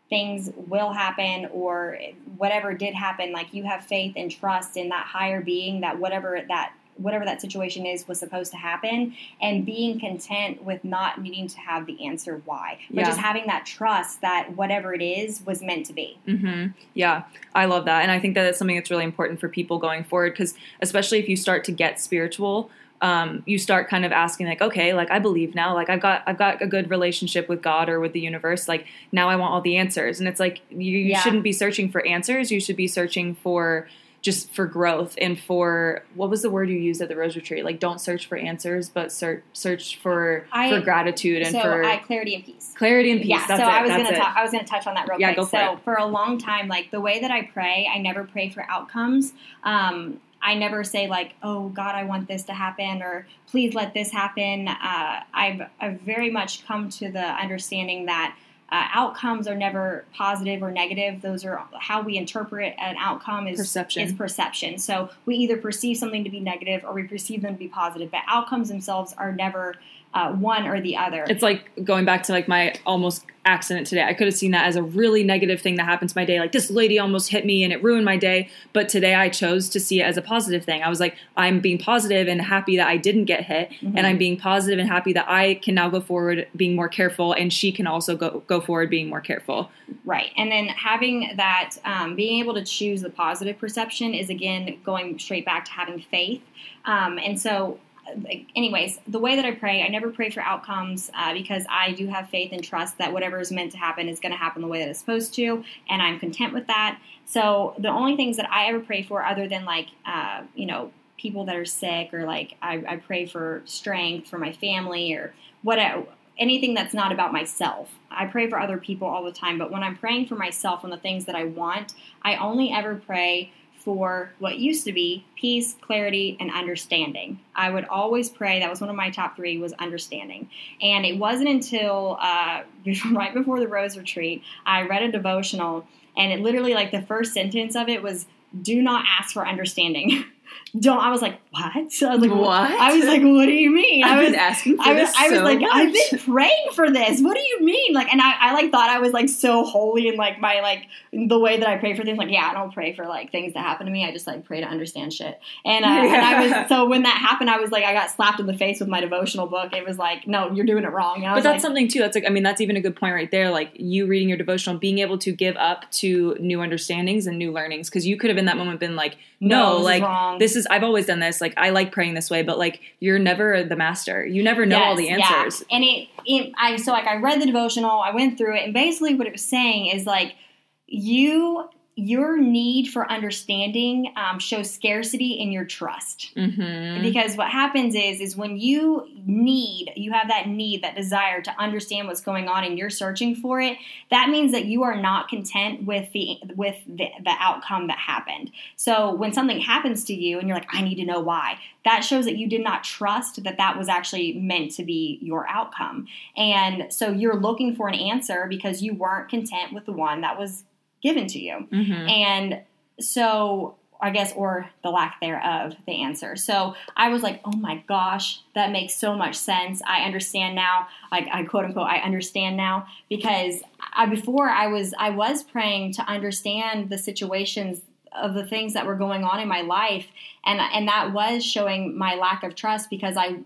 things will happen or whatever did happen. Like you have faith and trust in that higher being that whatever that whatever that situation is was supposed to happen, and being content with not needing to have the answer why, but Yeah. just having that trust that whatever it is was meant to be. hmm Yeah, I love that, and I think that it's something that's really important for people going forward because, especially if you start to get spiritual, um, you start kind of asking like, okay, like I believe now, like I've got I've got a good relationship with God or with the universe, like now I want all the answers, and it's like you, you Yeah. shouldn't be searching for answers, you should be searching for just for growth and for what was the word you used at the Rose Retreat? Like, don't search for answers, but search search for I- for gratitude and so for I clarity and peace. clarity and peace. Yeah, That's so it. I was gonna I was gonna touch on that real Yeah, quick. go for so it. for a long time, like the way that I pray, I never pray for outcomes. Um, I never say like, "Oh God, I want this to happen," or "Please let this happen." Uh, I've I've very much come to the understanding that. Uh, outcomes are never positive or negative. Those are how we interpret an outcome is Perception. Is perception. So we either perceive something to be negative or we perceive them to be positive. But outcomes themselves are never uh, one or the other. it's like going back to like my almost accident today. I could have seen that as a really negative thing that happened to my day. Like this lady almost hit me and it ruined my day. But today I chose to see it as a positive thing. I was like, I'm being positive and happy that I didn't get hit, Mm-hmm. and I'm being positive and happy that I can now go forward being more careful, and she can also go go forward being more careful. Right. And then having that, um, being able to choose the positive perception is again going straight back to having faith. Um, and so, anyways, the way that I pray, I never pray for outcomes uh, because I do have faith and trust that whatever is meant to happen is going to happen the way that it's supposed to, and I'm content with that. So the only things that I ever pray for, other than like, uh, you know, people that are sick or like I, I pray for strength for my family or whatever anything that's not about myself. I pray for other people all the time, but when I'm praying for myself and the things that I want, I only ever pray for what used to be peace, clarity, and understanding. I would always pray. That was one of my top three was understanding. And it wasn't until uh, *laughs* right before the Rose Retreat, I read a devotional, and it literally like the first sentence of it was, "Do not ask for understanding." *laughs* Don't. I was like, what? *laughs* I was like, What? I was like, what do you mean? I I've was been asking for I was, this I was so like, much. I've been *laughs* praying for this. What do you mean? Like, and I, I like thought I was like so holy and like my like the way that I pray for things. Like, yeah, I don't pray for like things that happen to me. I just like pray to understand shit. And, uh, and I was so when that happened, I was like, I got slapped in the face with my devotional book. It was like, no, you're doing it wrong. I But that's like, something too. That's like I mean that's even a good point right there. Like you reading your devotional, being able to give up to new understandings and new learnings because you could have in that moment been like, no, this like this is I've always done this. Like I like praying this way, but like you're never the master. You never know all the Yes, yeah. answers. And it, it, I so like I read the devotional, I went through it, and basically what it was saying is like you your need for understanding um, shows scarcity in your trust. Mm-hmm. because what happens is is when you need you have that need that desire to understand what's going on and you're searching for it that means that you are not content with the with the, the outcome that happened. So when something happens to you and you're like i need to know why that shows that you did not trust that that was actually meant to be your outcome. And so you're looking for an answer because you weren't content with the one that was given to you Mm-hmm. and so I guess, or the lack thereof, the answer. So I was like, oh my gosh, that makes so much sense. I understand now. Like I quote unquote, I understand now because I, before I was I was praying to understand the situations of the things that were going on in my life, and and that was showing my lack of trust because I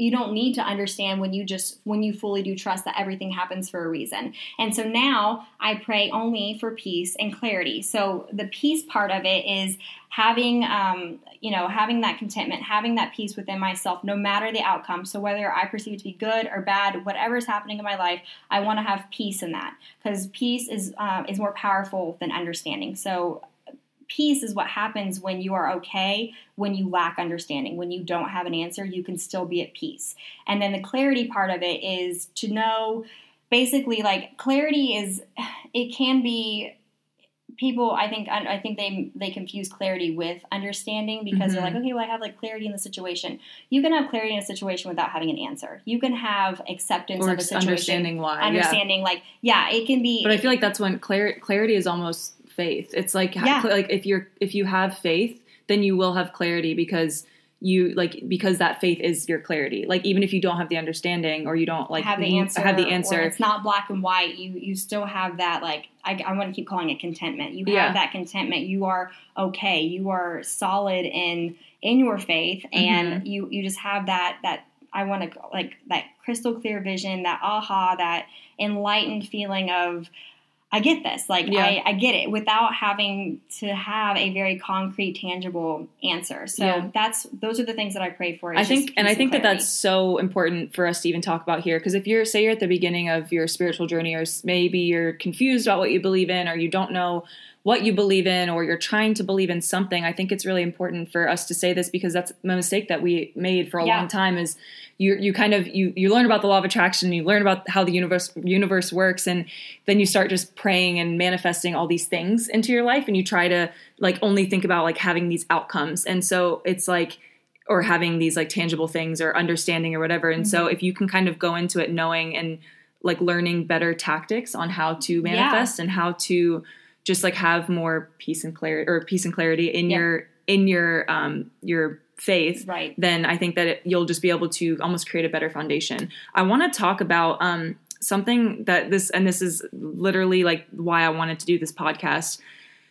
you don't need to understand when you just when you fully do trust that everything happens for a reason. And so now i pray only for peace and clarity. So the peace part of it is having um, you know having that contentment having that peace within myself no matter the outcome. So whether i perceive it to be good or bad whatever is happening in my life i want to have peace in that. Because peace is uh, is more powerful than understanding. So peace is what happens when you are okay, when you lack understanding, when you don't have an answer, you can still be at peace. And then the clarity part of it is to know basically like clarity is it can be people i think i think they they confuse clarity with understanding because mm-hmm. they're like mm-hmm. okay well i have like clarity in the situation you can have clarity in a situation without having an answer you can have acceptance or of a situation understanding why understanding yeah. like yeah it can be but i feel like that's when clar- clarity is almost faith. It's like yeah. like if you're if you have faith, then you will have clarity because you like because that faith is your clarity. Like even if you don't have the understanding or you don't like have the answer, have the answer. it's not black and white. You you still have that like I, I want to keep calling it contentment. You have yeah. that contentment. You are okay. You are solid in in your faith, and mm-hmm. you you just have that that I want to like that crystal clear vision, that aha, that enlightened feeling of I get this. Like yeah. I, I get it without having to have a very concrete, tangible answer. So yeah. that's those are the things that I pray for. I think, and I think that that's so important for us to even talk about here. Because if you're, say, you're at the beginning of your spiritual journey, or maybe you're confused about what you believe in, or you don't know what you believe in or you're trying to believe in something i think it's really important for us to say this because that's a mistake that we made for a yeah. long time is you you kind of you you learn about the law of attraction you learn about how the universe universe works and then you start just praying and manifesting all these things into your life and you try to like only think about like having these outcomes and so it's like or having these like tangible things or understanding or whatever and mm-hmm. so if you can kind of go into it knowing and like learning better tactics on how to manifest yeah. and how to just like have more peace and clarity or peace and clarity in yeah. your in your um your faith right. then i think that it, you'll just be able to almost create a better foundation. I want to talk about um something that this and this is literally like why i wanted to do this podcast.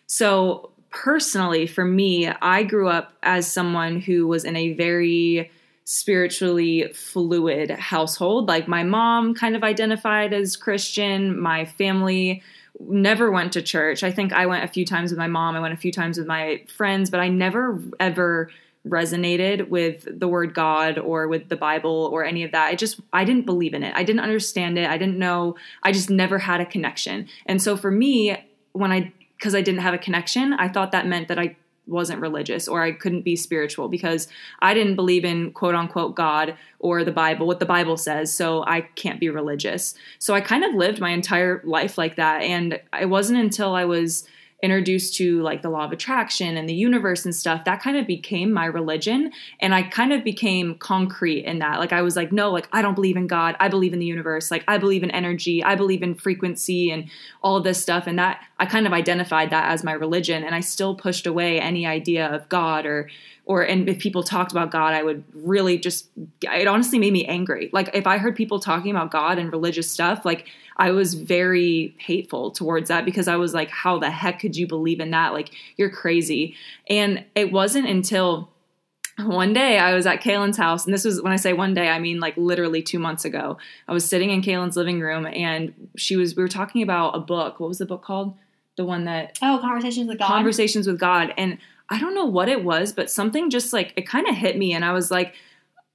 So personally for me i grew up as someone who was in a very spiritually fluid household. Like my mom kind of identified as christian my family never went to church. I think I went a few times with my mom, I went a few times with my friends, but I never ever resonated with the word God or with the Bible or any of that. I just I didn't believe in it. I didn't understand it. I didn't know. I just never had a connection. And so for me, when I because I didn't have a connection, I thought that meant that I wasn't religious or I couldn't be spiritual because I didn't believe in quote unquote God or the Bible, what the Bible says, so I can't be religious. So I kind of lived my entire life like that. And it wasn't until I was introduced to like the law of attraction and the universe and stuff, that kind of became my religion. And I kind of became concrete in that. Like I was like, no, like I don't believe in God. I believe in the universe. Like I believe in energy. I believe in frequency and all of this stuff. And that I kind of identified that as my religion. And I still pushed away any idea of God or or and if people talked about God, I would really just it honestly made me angry. Like if I heard people talking about God and religious stuff, like I was very hateful towards that because I was like, how the heck could you believe in that? Like you're crazy. And it wasn't until one day I was at Kaylin's house, and this was when I say one day, I mean like literally two months ago. I was sitting in Kaylin's living room, and she was we were talking about a book. What was the book called? The one that oh, conversations with God. Conversations with God, and I don't know what it was, but something just like it kind of hit me and I was like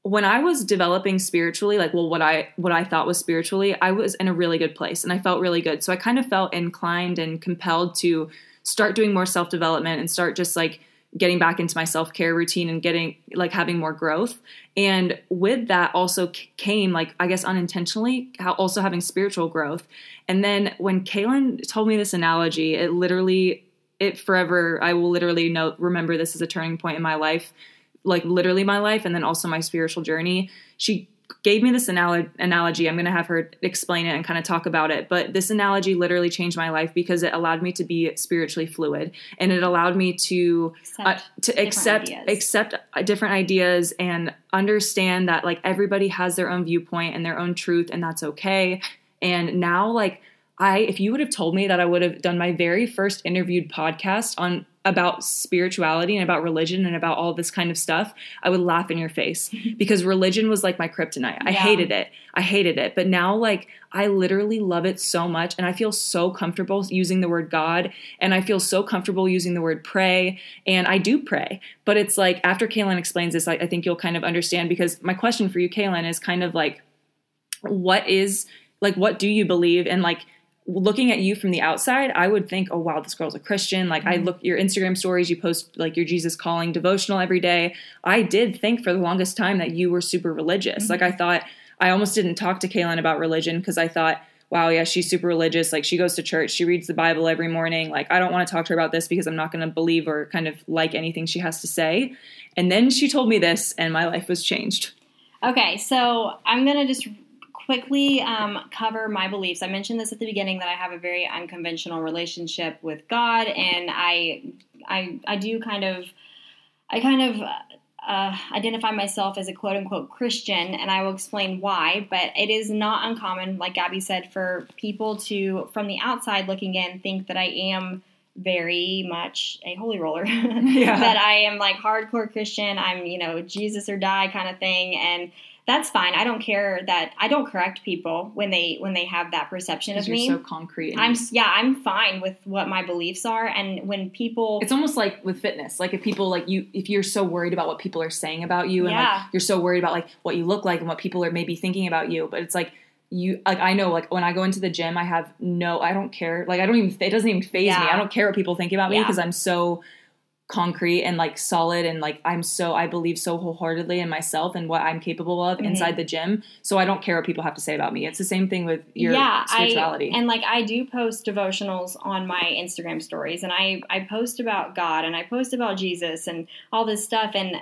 when I was developing spiritually, like well what I what I thought was spiritually, I was in a really good place and I felt really good. So I kind of felt inclined and compelled to start doing more self-development and start just like getting back into my self-care routine and getting like having more growth and with that also came like i guess unintentionally also having spiritual growth and then when kaylin told me this analogy it literally it forever i will literally know remember this as a turning point in my life like literally my life and then also my spiritual journey she gave me this anal- analogy. I'm going to have her explain it and kind of talk about it. But this analogy literally changed my life because it allowed me to be spiritually fluid and it allowed me to uh, to accept ideas. accept uh, different ideas and understand that like everybody has their own viewpoint and their own truth and that's okay. And now like I if you would have told me that I would have done my very first interviewed podcast on about spirituality and about religion and about all this kind of stuff, I would laugh in your face *laughs* because religion was like my kryptonite. I Yeah. hated it. I hated it. But now, like, I literally love it so much. And I feel so comfortable using the word God. And I feel so comfortable using the word pray. And I do pray. But it's like, after Kaylin explains this, I, I think you'll kind of understand because my question for you, Kaylin, is kind of like, what is, like, what do you believe? And like, looking at you from the outside, I would think, oh wow, this girl's a Christian. Like I mm-hmm. look your Instagram stories, you post like your Jesus calling devotional every day. I did think for the longest time that you were super religious. Like I mm-hmm. thought I almost didn't talk to Kaylin about religion because I thought, wow, yeah, she's super religious. Like she goes to church, she reads the Bible every morning. Like I don't want to talk to her about this because I'm not going to believe or kind of like anything she has to say. And then she told me this, and my life was changed. Okay, so I'm gonna just quickly um, cover my beliefs. I mentioned this at the beginning that I have a very unconventional relationship with God, and I, I, I do kind of, I kind of. Uh, identify myself as a quote unquote Christian, and I will explain why. But it is not uncommon, like Gabby said, for people to, from the outside looking in, think that I am very much a holy roller. Yeah. *laughs* that I am like hardcore Christian. I'm, you know, Jesus or die kind of thing. And that's fine. I don't care that I don't correct people when they when they have that perception of me. you're so concrete. I'm yeah, I'm fine with what my beliefs are. And when people it's almost like with fitness like if people like you if you're so worried about what people are saying about you and Yeah. like you're so worried about like what you look like and what people are maybe thinking about you but it's like you like i know like when i go into the gym i have no i don't care like i don't even it doesn't even phase me i don't care what people think about me Yeah. because i'm so concrete and like solid and like i'm so i believe so wholeheartedly in myself and what i'm capable of Mhm. inside the gym so i don't care what people have to say about me it's the same thing with your yeah, spirituality I, and like I do post devotionals on my Instagram stories, and I I post about God and I post about Jesus and all this stuff. And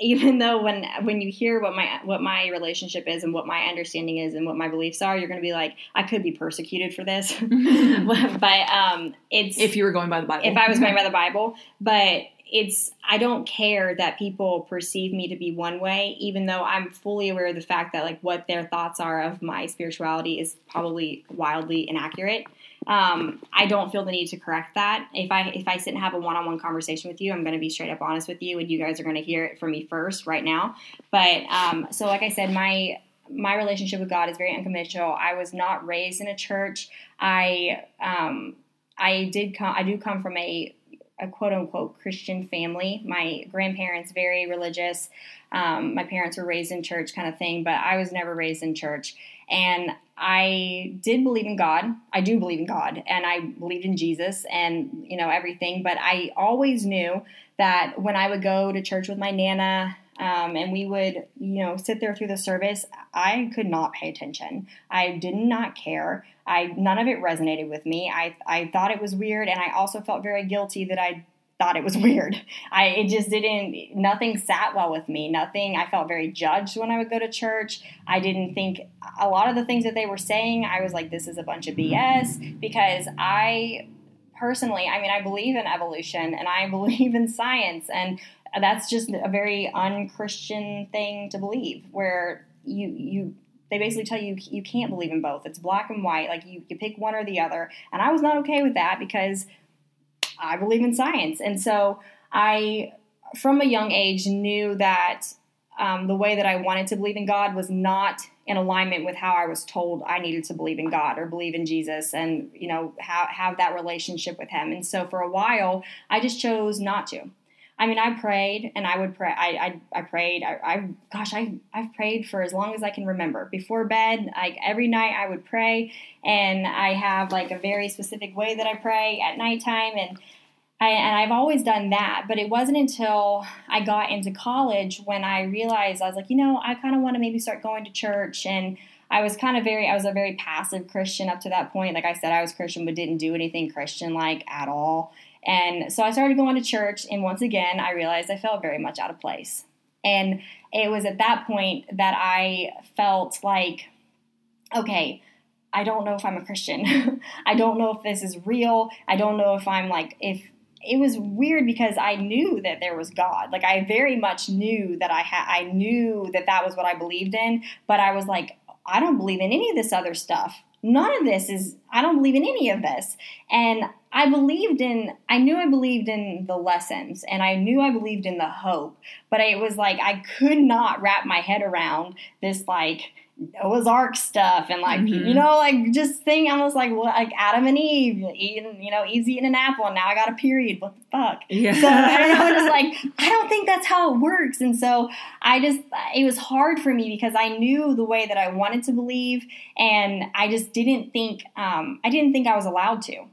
even though when when you hear what my what my relationship is and what my understanding is and what my beliefs are, you're going to be like, I could be persecuted for this. *laughs* *laughs* but um, it's if you were going by the bible if I was going by *laughs* the Bible, but it's I don't care that people perceive me to be one way, even though I'm fully aware of the fact that like what their thoughts are of my spirituality is probably wildly inaccurate. Um, I don't feel the need to correct that. If I if I sit and have a one on one conversation with you, I'm going to be straight up honest with you, and you guys are going to hear it from me first right now. But um, so, like I said, my my relationship with God is very unconventional. I was not raised in a church. I um, I did come. I do come from a a quote unquote Christian family. My grandparents very religious. Um, my parents were raised in church, kind of thing. But I was never raised in church, and I did believe in God. I do believe in God, and I believed in Jesus, and you know everything. But I always knew that when I would go to church with my nana. Um, and we would, you know, sit there through the service. I could not pay attention. I did not care. I none of it resonated with me. I I thought it was weird, and I also felt very guilty that I thought it was *laughs* weird. I it just didn't. Nothing sat well with me. Nothing. I felt very judged when I would go to church. I didn't think a lot of the things that they were saying. I was like, this is a bunch of BS because I personally, I mean, I believe in evolution and I *laughs* believe in science, and that's just a very unchristian thing to believe. Where you you they basically tell you you can't believe in both. It's black and white. Like you, you pick one or the other. And I was not okay with that because I believe in science. And so I, from a young age, knew that um, the way that I wanted to believe in God was not in alignment with how I was told I needed to believe in God or believe in Jesus and, you know, have, have that relationship with Him. And so for a while, I just chose not to. I mean, I prayed and I would pray. I, I, I prayed. I, I, gosh, I, I've prayed for as long as I can remember. Before bed, like every night I would pray and I have like a very specific way that I pray at nighttime. And I, and I've always done that, but it wasn't until I got into college when I realized I was like, you know, I kind of want to maybe start going to church. And I was kind of very, I was a very passive Christian up to that point. Like I said, I was Christian, but didn't do anything Christian like at all. And so I started going to church, and once again, I realized I felt very much out of place. And it was at that point that I felt like, okay, I don't know if I'm a Christian. *laughs* I don't know if this is real. I don't know if I'm like, if it was weird because I knew that there was God. Like I very much knew that I had, I knew that that was what I believed in, but I was like, I don't believe in any of this other stuff. None of this is, I don't believe in any of this. And I believed in, I knew I believed in the lessons and I knew I believed in the hope, but it was like I could not wrap my head around this like, Noah's Ark stuff and like mm-hmm. you know like just thing I was like well, like Adam and Eve eating you know Eve's eating an apple and now I got a period what the fuck? Yeah. So I don't know just *laughs* like I don't think that's how it works. And so I just it was hard for me because I knew the way that I wanted to believe and I just didn't think um, I didn't think I was allowed to.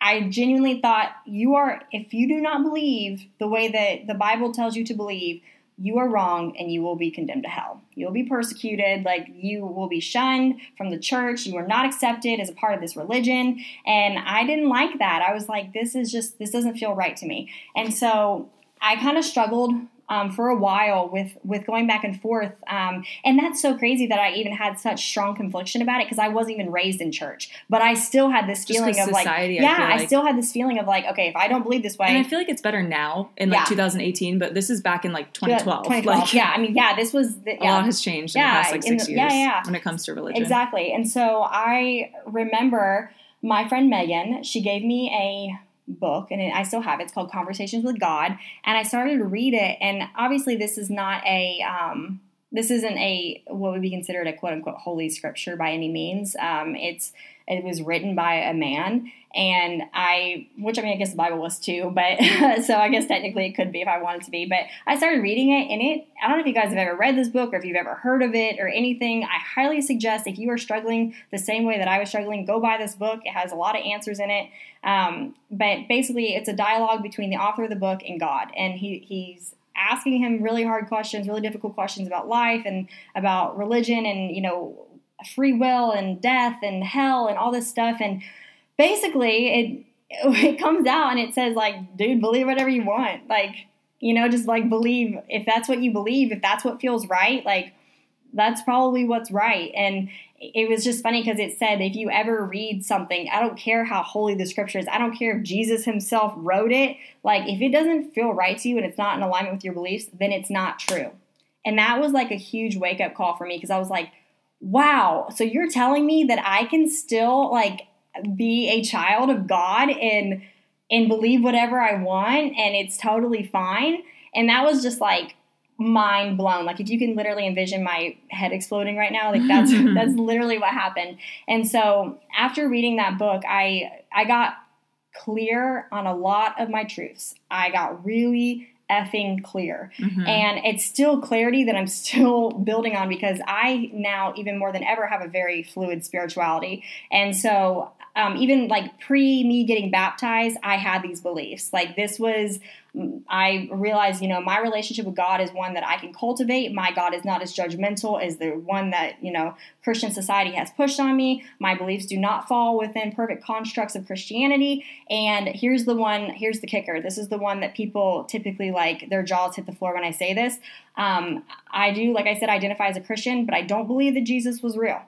I genuinely thought you are if you do not believe the way that the Bible tells you to believe you are wrong and you will be condemned to hell. You'll be persecuted, like you will be shunned from the church. You are not accepted as a part of this religion. And I didn't like that. I was like, this is just, this doesn't feel right to me. And so I kind of struggled um, for a while with with going back and forth, um, and that's so crazy that I even had such strong confliction about it because I wasn't even raised in church, but I still had this feeling of society, like, yeah, I, like. I, still had this feeling of like, okay, if I don't believe this way, and I feel like it's better now in like yeah. 2018, but this is back in like 2012. 2012. Like, *laughs* yeah, I mean, yeah, this was the, yeah. a lot has changed in yeah, the past like six the, years. Yeah, yeah, when it comes to religion, exactly. And so I remember my friend Megan, she gave me a book and I still have it. It's called Conversations with God. And I started to read it. And obviously, this is not a, um, this isn't a, what would be considered a quote unquote holy scripture by any means. Um, it's, it was written by a man and I, which I mean, I guess the Bible was too, but *laughs* so I guess technically it could be if I wanted to be. But I started reading it, and it, I don't know if you guys have ever read this book or if you've ever heard of it or anything. I highly suggest if you are struggling the same way that I was struggling, go buy this book. It has a lot of answers in it. Um, but basically, it's a dialogue between the author of the book and God, and he, he's asking him really hard questions, really difficult questions about life and about religion and, you know, free will and death and hell and all this stuff. And basically it *laughs* it comes out and it says like, dude, believe whatever you want. Like, you know, just like believe if that's what you believe, if that's what feels right, like that's probably what's right. And it was just funny because it said if you ever read something, I don't care how holy the scripture is, I don't care if Jesus himself wrote it, like if it doesn't feel right to you and it's not in alignment with your beliefs, then it's not true. And that was like a huge wake up call for me because I was like, wow, so you're telling me that I can still like be a child of God and and believe whatever I want and it's totally fine. And that was just like mind blown. Like if you can literally envision my head exploding right now, like that's *laughs* that's literally what happened. And so after reading that book, I I got clear on a lot of my truths. I got really effing clear. Mm-hmm. And it's still clarity that I'm *laughs* still building on because I now, even more than ever, have a very fluid spirituality. And so um, even like pre me getting baptized, I had these beliefs. Like this was, I realize, you know, my relationship with God is one that I can cultivate. My God is not as judgmental as the one that, you know, Christian society has pushed on me. My beliefs do not fall within perfect constructs of Christianity. And here's the one, here's the kicker. This is the one that people typically like their jaws hit the floor when I say this. Um, I do, like I said, identify as a Christian, but I don't believe that Jesus was real.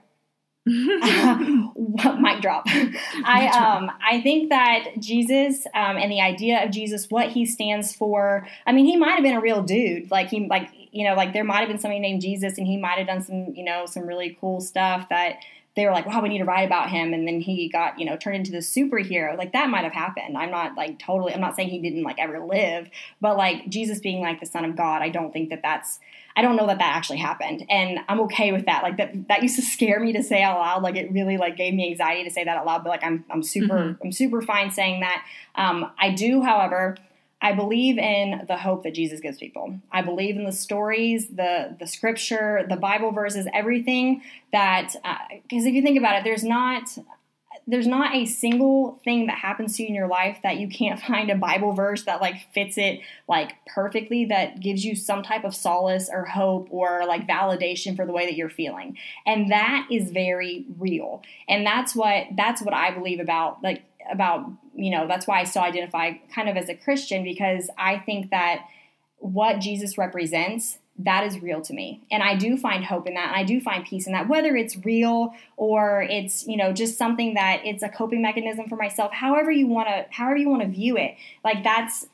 *laughs* *laughs* mic drop. I um I think that Jesus um, and the idea of Jesus, what he stands for. I mean, he might have been a real dude. Like he like you know like there might have been somebody named Jesus, and he might have done some you know some really cool stuff that they were like, wow, we need to write about him. And then he got, you know, turned into the superhero. Like that might have happened. I'm not like totally, I'm not saying he didn't like ever live, but like Jesus being like the son of God, I don't think that that's, I don't know that that actually happened, and I'm okay with that. Like that, that used to scare me to say out loud. Like it really like gave me anxiety to say that out loud. But like I'm, I'm super, mm-hmm. I'm super fine saying that. Um, I do, however, I believe in the hope that Jesus gives people. I believe in the stories, the the scripture, the Bible verses, everything that. Because uh, if you think about it, there's not there's not a single thing that happens to you in your life that you can't *laughs* find a Bible verse that like fits it like perfectly that gives you some type of solace or hope or like validation for the way that you're feeling. And that is very real. And that's what that's what I believe about like about you know, that's why I still identify kind of as a Christian because I think that what Jesus represents that is real to me. And I do find hope in that. And I do find peace in that, whether it's real or it's, you know, just something that it's a coping mechanism for myself, however you want to, however you want to view it. Like that's,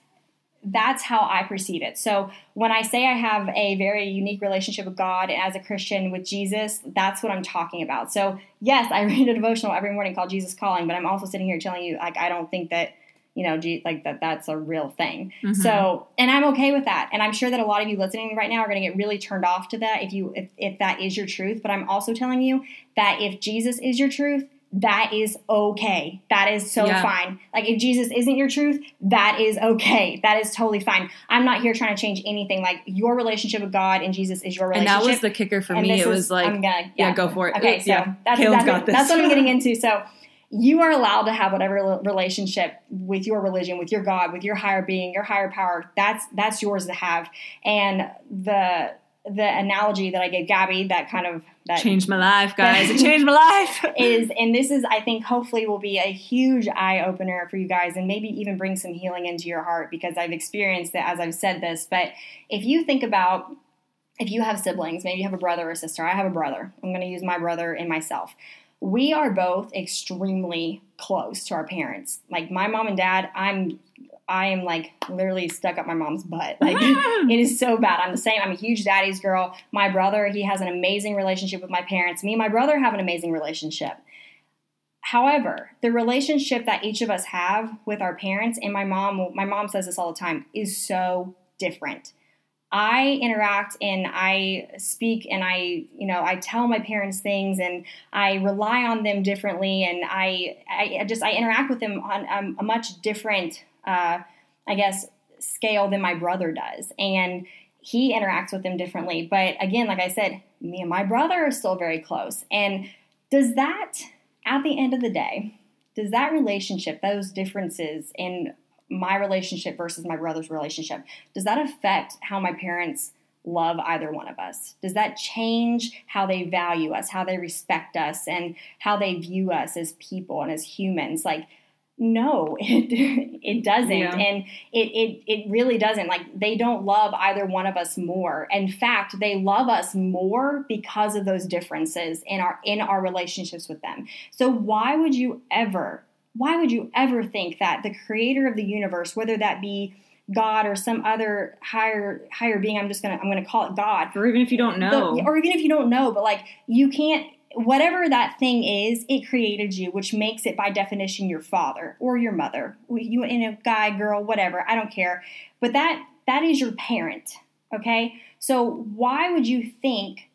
that's how I perceive it. So when I say I have a very unique relationship with God and as a Christian with Jesus, that's what I'm talking about. So yes, I *laughs* read a devotional every morning called Jesus Calling, but I'm also sitting here telling you like I don't think that you know like that that's a real thing. Mm-hmm. So and I'm okay with that. And I'm sure that a lot of you listening right now are going to get really turned off to that if you if, if that is your truth. But I'm also telling you that if Jesus is your truth, that is okay. That is so yeah. fine. Like if Jesus isn't your truth, that is okay. That is totally fine. I'm not here trying to change anything. Like your relationship with God and Jesus is your relationship. And that was the kicker for me. It is, was like, gonna, yeah. yeah. go for it. Okay, so yeah. that's, that's, got this. that's what I'm getting into. So *laughs* you are allowed to have whatever relationship with your religion, with your God, with your higher being, your higher power. That's that's yours to have. And the the analogy that I gave Gabby that kind of that changed my life, guys. it changed my life. *laughs* is and this is I think hopefully will be a huge eye opener for you guys and maybe even bring some healing into your heart because I've experienced it as I've said this. But if you think about if you have siblings, maybe you have a brother or sister. I have a brother. I'm going to use my brother and myself. We are both extremely close to our parents. Like my mom and dad, I'm I am like literally stuck up my mom's butt. Like *laughs* it is so bad. I'm the same. I'm a huge daddy's girl. My brother, he has an amazing relationship with my parents. Me and my brother have an amazing relationship. However, the relationship that each of us have with our parents and my mom, my mom says this all the time, is so different. I interact and I speak and I, you know, I tell my parents things and I rely on them differently and I, I just I interact with them on um, a much different uh, I guess, scale than my brother does. And he interacts with them differently. But again, like I said, me and my brother are still very close. And does that, at the end of the day, does that relationship, those differences in my relationship versus my brother's relationship, does that affect how my parents love either one of us? Does that change how they value us, how they respect us, and how they view us as people and as humans? Like, no *laughs* it it doesn't. Yeah. and it, it it really doesn't. Like they don't love either one of us more. In fact they love us more because of those differences in our in our relationships with them. So why would you ever why would you ever think that the creator of the universe whether that be God or some other higher higher being I'm just gonna I'm gonna call it God. Or even if you don't know. the, or even if you don't know but like you can't whatever that thing is, it created you, which makes it by definition your father or your mother. You in a guy, girl, whatever, I don't care. But that that is your parent. Okay? So why would you think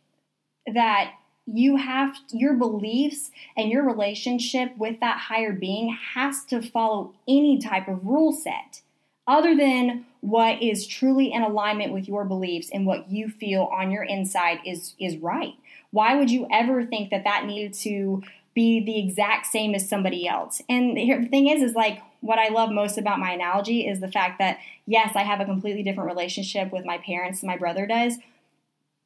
that you have your beliefs and your relationship with that higher being has to follow any type of rule set other than what is truly in alignment with your beliefs and what you feel on your inside is is right why would you ever think that that needed to be the exact same as somebody else? And the thing is, is like what I love most about my analogy is the fact that yes, I have a completely different relationship with my parents than my brother does,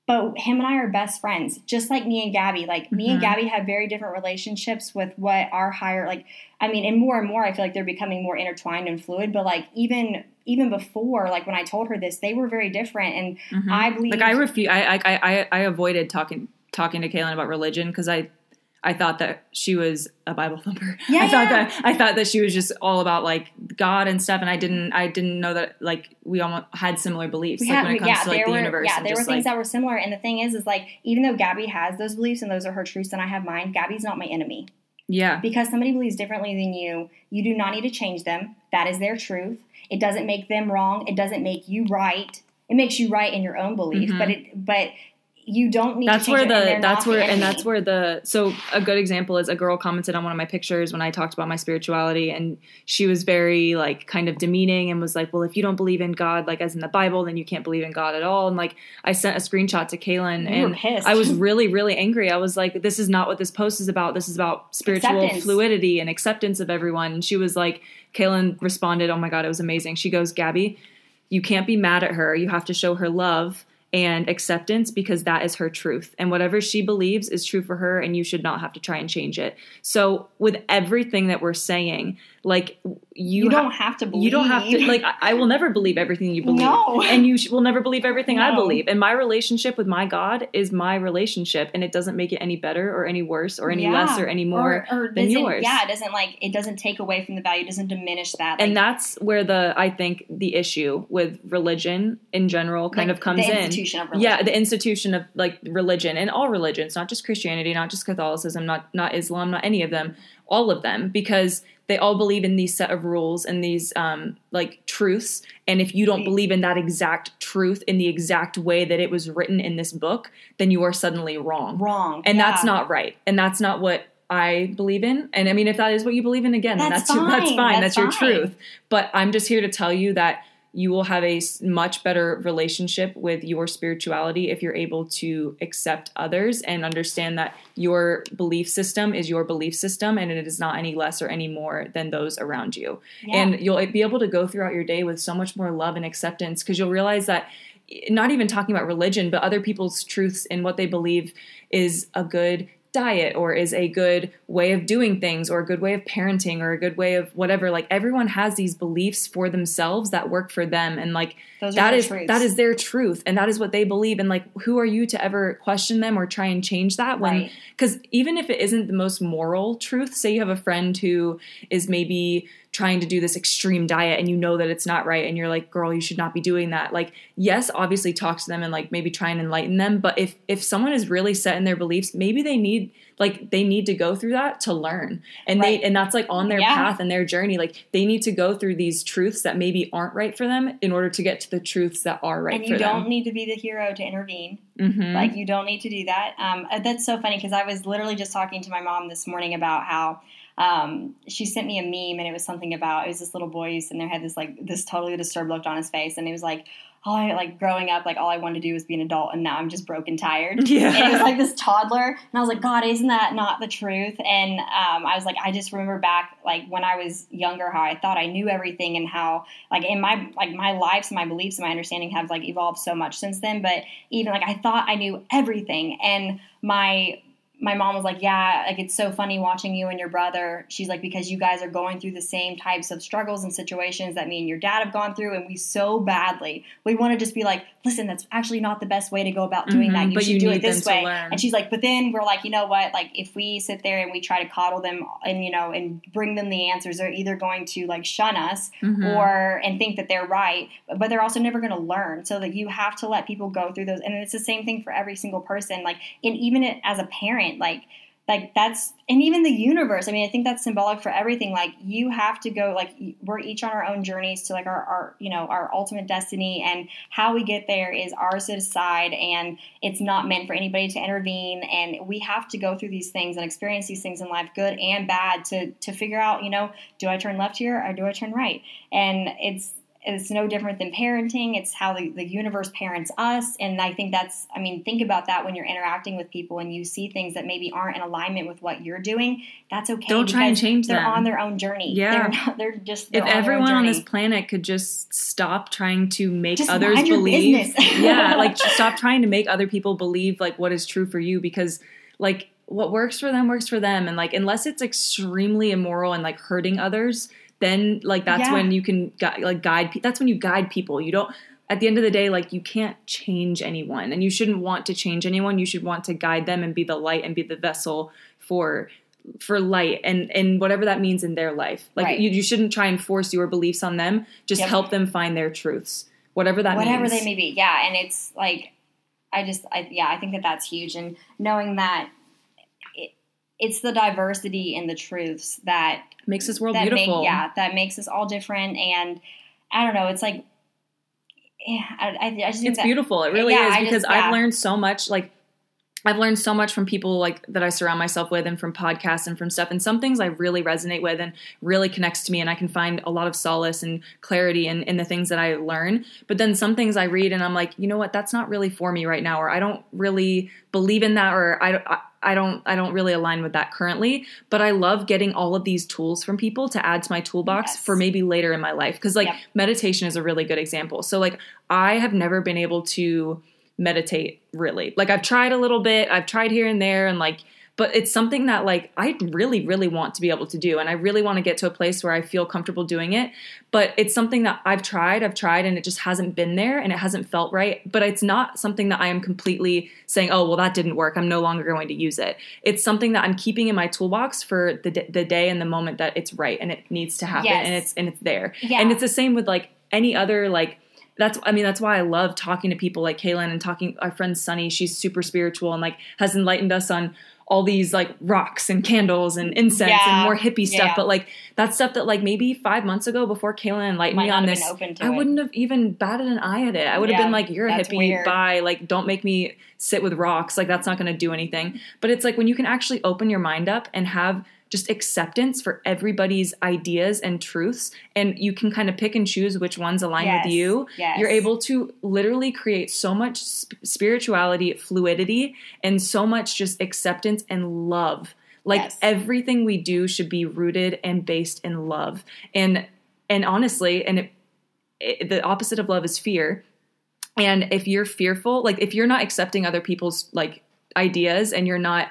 but him and I are best friends, just like me and Gabby. Like mm-hmm. me and mm-hmm. Gabby have very different relationships with what our higher like I mean, and more and more I feel like they're becoming more intertwined and fluid, but like even even before, like when I told her this, they were very different and mm-hmm. I believe Like I refuse I I I I avoided talking talking to Kaylin about religion because I I thought that she was a Bible thumper. Yeah, *laughs* I thought yeah. that I thought that she was just all about like God and stuff, and I didn't I didn't know that like we almost had similar beliefs. We like when it comes yeah, to like the were, universe. Yeah, there were things like, that were similar. And the thing is, is like even though Gabby has those beliefs and those are her truths, and I have mine, Gabby's not my enemy. Yeah. Because somebody believes differently than you, you do not need to change them. That is their truth. It doesn't make them wrong. It doesn't make you right. It makes you right in your own belief, mm-hmm. but it but you don't need that's where the that's where the and that's where the so a good example is a girl commented on one of my pictures when i talked about my spirituality and she was very like kind of demeaning and was like well if you don't believe in god like as in the bible then you can't believe in god at all. And like i sent a screenshot to kaylin and i was really really angry. I was like this is not what this post is about. This is about spiritual acceptance. fluidity and acceptance of everyone. And she was like kaylin responded oh my god it was amazing. She goes gabby you can't be mad at her. You have to show her love and acceptance because that is her truth. And whatever she believes is true for her, and you should not have to try and change it. So, with everything that we're saying, like you, You, don't have to believe. you don't have to like I, I will never believe everything you believe No. *laughs* and you sh- will never believe everything i believe and my relationship with my god is my relationship and it doesn't make it any better or any worse or any Yeah. less or any more or, or than yours. Yeah, it doesn't like it doesn't take away from the value. It doesn't diminish that. Like, and that's where the i think the issue with religion in general kind like, of comes the in of religion. yeah the institution of like religion and all religions not just christianity not just catholicism not not islam not any of them all of them because they all believe in these set of rules and these um, like truths and if you don't believe in that exact truth in the exact way that it was written in this book then you are suddenly wrong wrong, and that's not right and that's not what I believe in. And I mean, if that is what you believe in, again, then That's that's your, *laughs* that's fine. fine. That's That's, your truth. But I'm just here to tell you that you will have a much better relationship with your spirituality if you're able to accept others and understand that your belief system is your belief system and it is not any less or any more than those around you. Yeah. And you'll eh, be able to go throughout your day with so much more love and acceptance because you'll realize that eh, not even talking about religion, but other people's truths and what they believe is a good diet or is a good way of doing things or a good way of parenting or a good way of whatever like everyone has these beliefs for themselves that work for them and like Those that is truths. that is their truth and that is what they believe and like who are you to ever question them or try and change that when Right. because even if it isn't the most moral truth say you have a friend who is maybe trying to do this extreme diet and you know that it's not right and you're like girl you should not be doing that like yes obviously talk to them and like maybe try and enlighten them but if if someone is really set in their beliefs maybe they need like they need to go through that to learn and Right. they and that's like on their Yeah. path and their journey like they need to go through these truths that maybe aren't right for them in order to get to the truths that are right and you don't them need to be the hero to intervene. Mhm. Like you don't need to do that. Um, that's so funny because I was literally just talking to my mom this morning about how um, she sent me a meme and it was something about it was this little boy who sitting there had this like this totally disturbed look on his face and it was like all I like growing up like all I wanted to do was be an adult and now I'm just broken tired. *laughs* Yeah. And it was like this toddler and I was like God isn't that not the truth? And um, I was like I just remember back like when I was younger how I thought I knew everything and how like in my like my lives and my beliefs and my understanding have like evolved so much since then but even like I thought I knew everything and my my mom was like, Yeah, like it's so funny watching you and your brother. She's like, Because you guys are going through the same types of struggles and situations that me and your dad have gone through, and we so badly. We want to just be like, Listen, that's actually not the best way to go about doing Mhm, that. You but should you do it this way. And she's like, But then we're like, You know what? Like, if we sit there and we try to coddle them and, you know, and bring them the answers, they're either going to like shun us Mhm. or and think that they're right, but they're also never going to learn. So that you have to let people go through those, and it's the same thing for every single person. Like, and even it, as a parent, like like that's and even the universe i mean i think that's symbolic for everything. Like you have to go like we're each on our own journeys to like our, our you know our ultimate destiny and how we get there is ours to decide and it's not meant for anybody to intervene and we have to go through these things and experience these things in life good and bad to to figure out you know do i turn left here or do i turn right? And it's it's no different than parenting. It's how the, the universe parents us. And I think that's, I mean, think about that when you're interacting with people and you see things that maybe aren't in alignment with what you're doing. That's okay. Don't try and change They're them. on their own journey. Yeah. They're, not, they're just, they're if on everyone on this planet could just stop trying to make Just others believe *laughs* yeah like *laughs* stop trying to make other people believe like what is true for you because like what works for them works for them and like unless it's extremely immoral and like hurting others then like that's Yeah. when you can gui- like guide pe- that's when you guide people you don't at the end of the day like you can't change anyone and you shouldn't want to change anyone you should want to guide them and be the light and be the vessel for for light and and whatever that means in their life like Right. you, you shouldn't try and force your beliefs on them just Yep. help them find their truths whatever that whatever means they may be. Yeah, and it's like I just I, yeah, I think that that's huge, and knowing that it's the diversity in the truths that makes this world beautiful make yeah that makes us all different, and I don't know, it's like yeah, I, I, I just think it's that, beautiful. It really Yeah, is I because just- yeah. i've learned so much like i've learned so much from people like that i surround myself with and from podcasts and from stuff and some things i really resonate with and really connects to me and i can find a lot of solace and clarity in, in the things that i learn. But then some things i read and i'm like you know what? That's not really for me right now or i don't really believe in that or i, I I don't I don't really align with that currently, but I love getting all of these tools from people to add to my toolbox Yes. for maybe later in my life cuz like Yep. meditation is a really good example. So like I have never been able to meditate really. Like I've tried a little bit, I've tried here and there and like but it's something that like I really really want to be able to do and I really want to get to a place where I feel comfortable doing it but it's something that I've tried I've tried and it just hasn't been there and it hasn't felt right but it's not something that I am completely saying oh well that didn't work I'm no longer going to use it it's something that I'm keeping in my toolbox for the the day and the moment that it's right and it needs to happen Yes. and it's and it's there Yeah. and it's the same with like any other like that's I mean that's why I love talking to people like Kaylin and talking our friend Sunny she's super spiritual and like has enlightened us on all these like rocks and candles and incense Yeah. and more hippie stuff Yeah. but like that's stuff that like maybe five months ago before Kaylin enlightened Might me on this been open to I it. wouldn't have even batted an eye at it I would have been like you're a hippie weird. bye like don't make me sit with rocks like that's not going to do anything but it's like when you can actually open your mind up and have just acceptance for everybody's ideas and truths and you can kind of pick and choose which ones align Yes, with you. Yes. you're able to literally create so much sp- spirituality fluidity and so much just acceptance and love. Like Yes. everything we do should be rooted and based in love. And and honestly and it, it, the opposite of love is fear. And if you're fearful like if you're not accepting other people's like ideas and you're not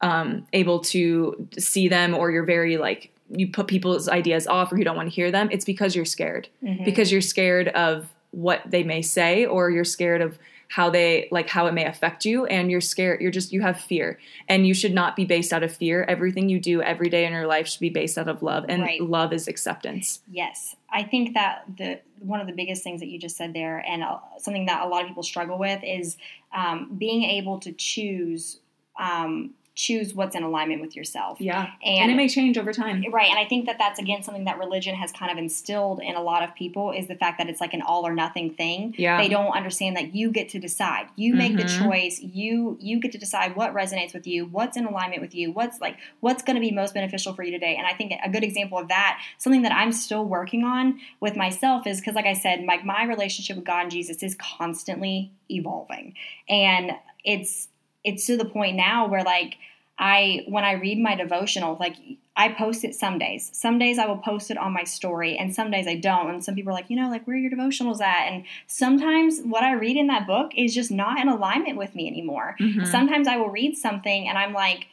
um, able to see them or you're very like you put people's ideas off or you don't want to hear them it's because you're scared. Mhm. because you're scared of what they may say or you're scared of how they like how it may affect you and you're scared you're just you have fear. And you should not be based out of fear. Everything you do every day in your life should be based out of love and Right. love is acceptance. Yes, I think that the one of the biggest things that you just said there, and uh, something that a lot of people struggle with, is um, being able to choose um, choose what's in alignment with yourself. yeah And- and, it may change over time Right, and I think that that's again something that religion has kind of instilled in a lot of people is the fact that it's like an all or nothing thing. Yeah. they don't understand that you get to decide. You make the Mhm. choice. You you get to decide what resonates with you, what's in alignment with you, what's like what's going to be most beneficial for you today. And I think a good example of that, something that I'm still working on with myself, is because like I said, like my relationship with God and Jesus is constantly evolving, and it's it's to the point now where like I when I read my devotional, like I post it some days. Some days I will post it on my story, and some days I don't. And some people are like, you know, like where are your devotionals at? And sometimes what I read in that book is just not in alignment with me anymore. Mhm. Sometimes I will read something and I'm like,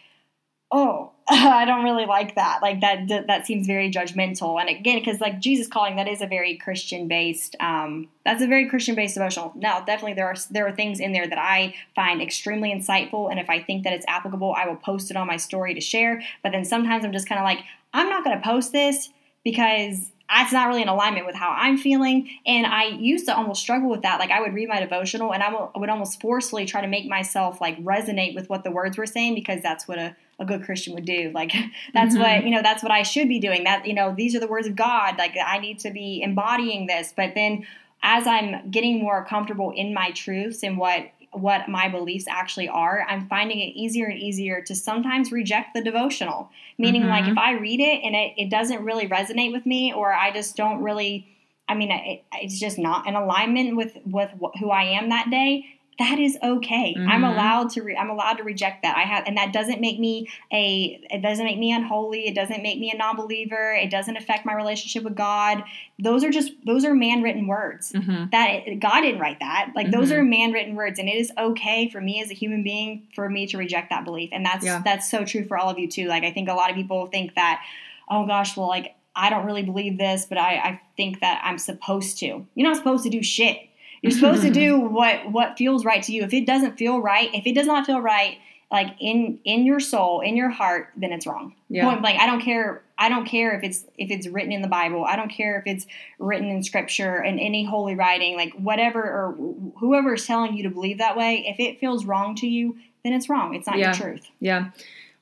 oh, *laughs* I don't really like that. Like that that seems very judgmental. And again, because like Jesus calling, that is a very Christian based. Um, that's a very Christian based devotional. Now, definitely there are there are things in there that I find extremely insightful, and if I think that it's applicable, I will post it on my story to share. But then sometimes I'm just kind of like, I'm not going to post this because that's not really in alignment with how I'm feeling. And I used to almost struggle with that. Like I would read my devotional and I would almost forcefully try to make myself like resonate with what the words were saying because that's what a, a good Christian would do. Like *laughs* that's Mhm. what, you know, that's what I should be doing. That, you know, these are the words of God. Like I need to be embodying this. But then as I'm getting more comfortable in my truths and what what my beliefs actually are, I'm finding it easier and easier to sometimes reject the devotional. Meaning, like, Mhm. if I read it and it, it doesn't really resonate with me, or I just don't really, I mean, it, it's just not in alignment with with wh- who I am that day. That is okay. I'm Mhm. allowed to. Re- I'm allowed to reject that. I have, and that doesn't make me a. It doesn't make me unholy. It doesn't make me a non-believer. It doesn't affect my relationship with God. Those are just those are man-written words Mhm. that God didn't write that. Like those Mhm. are man-written words, and it is okay for me as a human being for me to reject that belief, and that's Yeah. that's so true for all of you too. Like I think a lot of people think that, oh gosh, well, like I don't really believe this, but I, I think that I'm supposed to. You're not supposed to do shit. You're supposed to do *laughs* what what feels right to you. If it doesn't feel right, if it does not feel right, like in in your soul, in your heart, then it's wrong. Yeah. Point blank. I don't care. I don't care if it's if it's written in the Bible. I don't care if it's written in Scripture and any holy writing, like whatever or wh- whoever is telling you to believe that way. If it feels wrong to you, then it's wrong. It's not Yeah. your truth. Yeah.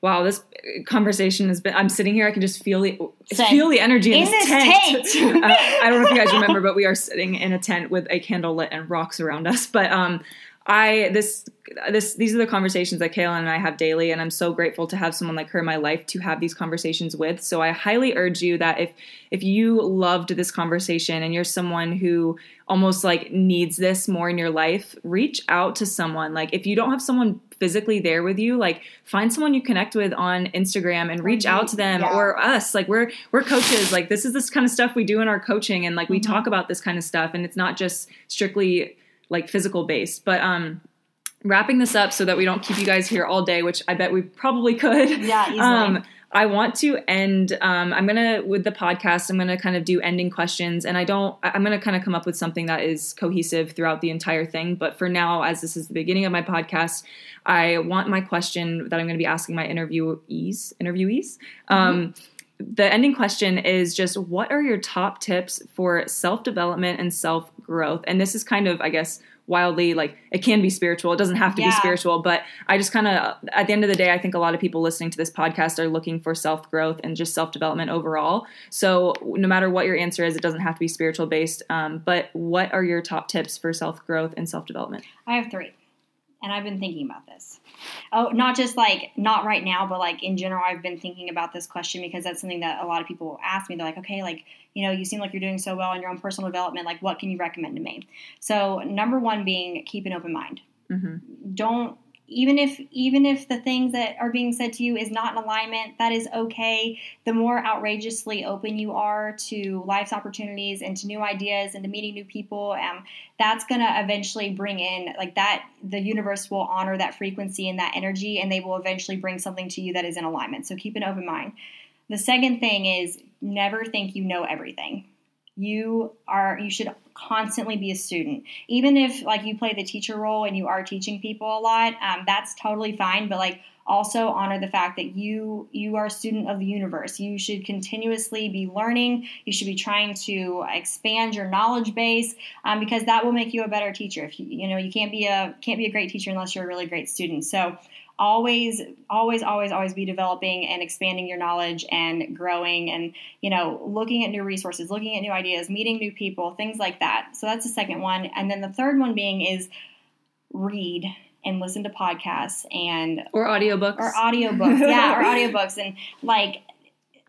Wow, this conversation has been. I'm sitting here. I can just feel the Same. feel the energy in, In this this tent. tent. *laughs* uh, I don't know if you guys remember, but we are sitting in a tent with a candle lit and rocks around us. But um, I this this these are the conversations that Kaylin and I have daily, and I'm so grateful to have someone like her in my life to have these conversations with. So I highly urge you that if if you loved this conversation and you're someone who almost like needs this more in your life, reach out to someone. Like if you don't have someone physically there with you, like find someone you connect with on Instagram and reach out to them Yeah. or us. Like we're we're coaches. Like this is this kind of stuff we do in our coaching and like we Mhm. talk about this kind of stuff and it's not just strictly like physical based. But um wrapping this up so that we don't keep you guys here all day, which I bet we probably could. Yeah, *laughs* easily. Um, I want to end. Um, I'm gonna with the podcast. I'm gonna kind of do ending questions, and I don't. I'm gonna kind of come up with something that is cohesive throughout the entire thing. But for now, as this is the beginning of my podcast, I want my question that I'm gonna be asking my interviewees. Interviewees. Um, the ending question is just what are your top tips for self development and self growth? And this is kind of, I guess, wildly like it can be spiritual. It doesn't have to be spiritual, but I just kind of, at the end of the day, I think a lot of people listening to this podcast are looking for self growth and just self development overall. So no matter what your answer is, it doesn't have to be spiritual based. Um, but what are your top tips for self growth and self development? I have three, and I've been thinking about this. Oh, not just like not right now, but like in general, I've been thinking about this question because that's something that a lot of people ask me. They're like, okay, like you know, you seem like you're doing so well in your own personal development. Like, what can you recommend to me? So, number one being keep an open mind. hmm Don't even if even if the things that are being said to you is not in alignment, that is okay. The more outrageously open you are to life's opportunities and to new ideas and to meeting new people, um, that's gonna eventually bring in like that. The universe will honor that frequency and that energy, and they will eventually bring something to you that is in alignment. So keep an open mind. The second thing is never think you know everything. You are you should constantly be a student. Even if like you play the teacher role and you are teaching people a lot um, that's totally fine but like also honor the fact that you you are a student of the universe. You should continuously be learning. You should be trying to expand your knowledge base um, because that will make you a better teacher. If you you know you can't be a can't be a great teacher unless you're a really great student. So always always always always be developing and expanding your knowledge and growing and you know looking at new resources looking at new ideas meeting new people things like that. So that's the second one. And then the third one being is read and listen to podcasts and Or audiobooks. or audiobooks. *laughs* Yeah or audiobooks. And like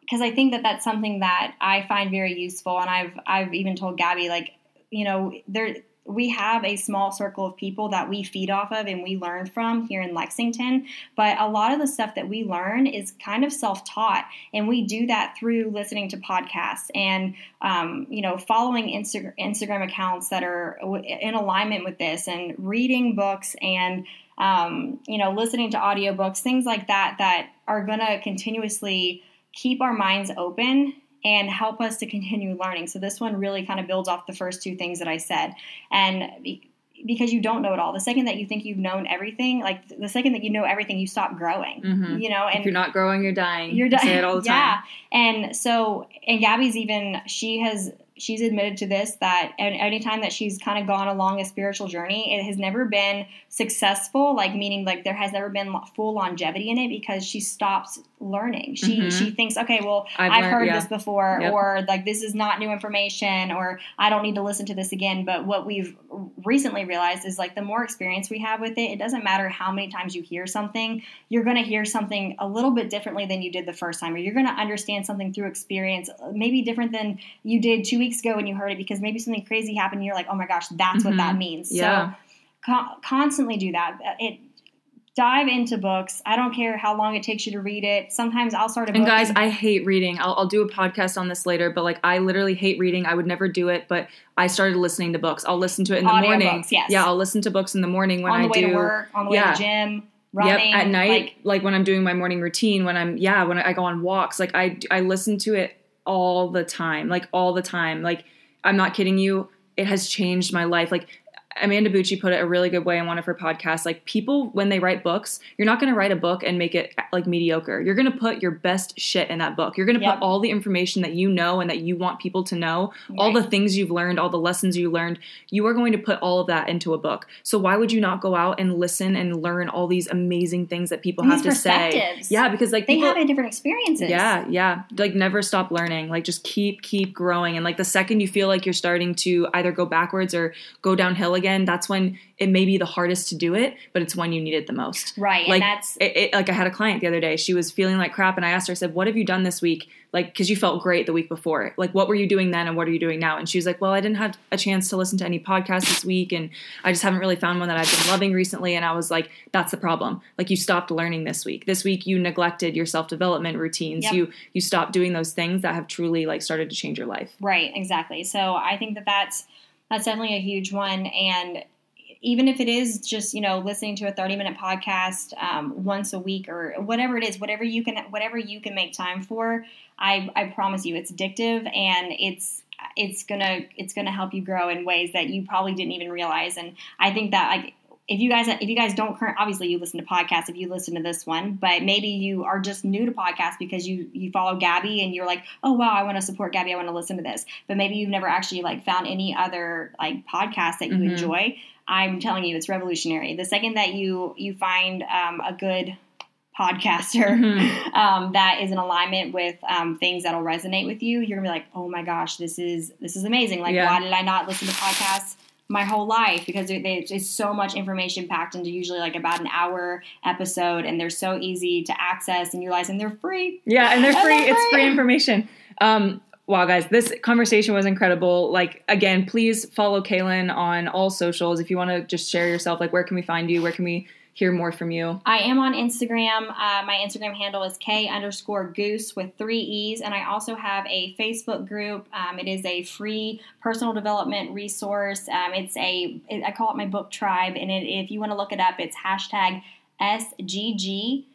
because i think that that's something that i find very useful. And i've i've even told gabby like you know there we have a small circle of people that we feed off of and we learn from here in Lexington. But a lot of the stuff that we learn is kind of self taught. And we do that through listening to podcasts and, um, you know, following Insta- Instagram accounts that are in alignment with this and reading books and, um, you know, listening to audiobooks, things like that, that are going to continuously keep our minds open and help us to continue learning. So this one really kind of builds off the first two things that I said. And because you don't know it all, the second that you think you've known everything, like the second that you know everything, you stop growing. Mhm. You know, and if you're not growing, you're dying. you're dying. say it all the *laughs* yeah. time. And so, and Gabby's even, she has, she's admitted to this that anytime that she's kind of gone along a spiritual journey, it has never been successful, like meaning like there has never been full longevity in it because she stops learning. She, Mhm. she thinks, okay, well, I've I've, learned- heard yeah. this before, Yep. or like this is not new information, or I don't need to listen to this again. But what we've recently realized is like the more experience we have with it, it doesn't matter how many times you hear something, you're going to hear something a little bit differently than you did the first time, or you're going to understand something through experience, uh, maybe different than you did two weeks ago when you heard it, because maybe something crazy happened. And you're like, oh my gosh, that's what that Mhm. means. Yeah. So con- constantly do that. It dive into books. I don't care how long it takes you to read it. Sometimes I'll start a And guys, I hate reading. I'll, I'll do a podcast on this later, but like I literally hate reading. I would never do it, but I started listening to books. I'll listen to it in the Audiobooks, morning. yes. Yeah, I'll listen to books in the morning when on the I way do. to work, on the way yeah. to the gym, running Yep, at night, Like, like, when I'm doing my morning routine, when I'm yeah, when I go on walks, like I I listen to it all the time, like all the time. Like I'm not kidding you. It has changed my life. Like Amanda Bucci put it a really good way in one of her podcasts. Like people, when they write books, you're not going to write a book and make it like mediocre. You're going to put your best shit in that book. You're going to Yep. put all the information that you know and that you want people to know, all the things you've learned, all the lessons you learned. You are going to put all of that into a book. So why would you not go out and listen and learn all these amazing things that people And have to say? Yeah, because like they people, have had different experiences. yeah, yeah. Like never stop learning. Like just keep keep growing. And like the second you feel like you're starting to either go backwards or go downhill again, that's when it may be the hardest to do it, but it's when you need it the most. right. Like and that's it, it, like I had a client the other day. She was feeling like crap, and I asked her. I said, "What have you done this week? Like, because you felt great the week before. Like, what were you doing then, and what are you doing now?" And she was like, "Well, I didn't have a chance to listen to any podcasts this week, and I just haven't really found one that I've been loving recently." And I was like, "That's the problem. Like, you stopped learning this week. This week you neglected your self development routines. Yep. You you stopped doing those things that have truly like started to change your life." right, exactly. So I think that that's that's definitely a huge one. And even if it is just you know listening to a 30 minute podcast um, once a week or whatever it is whatever you can whatever you can make time for i i promise you it's addictive and it's it's gonna it's gonna help you grow in ways that you probably didn't even realize and i think that like if you guys if you guys don't current obviously you listen to podcasts if you listen to this one but maybe you are just new to podcasts because you you follow gabby and you're like oh wow i want to support gabby i want to listen to this but maybe you've never actually like found any other like podcast that you Mhm. enjoy i'm telling you it's revolutionary the second that you you find um, a good podcaster Mhm. um, that is in alignment with um, things that'll resonate with you you're gonna be like oh my gosh this is this is amazing like Yeah. why did i not listen to podcasts my whole life because just so much information packed into usually like about an hour episode and they're so easy to access and utilize and they're free Yeah, and they're And free. they're It's free. free information. Um, wow, guys, this conversation was incredible. Like, again, please follow Kaylin on all socials. If you want to just share yourself, like, where can we find you? Where can we hear more from you? I am on Instagram. Uh, my Instagram handle is K underscore goose with three E's. And I also have a Facebook group. Um, it is a free personal development resource. Um, it's a, it, I call it my book tribe. And it, if you want to look it up, it's hashtag SGG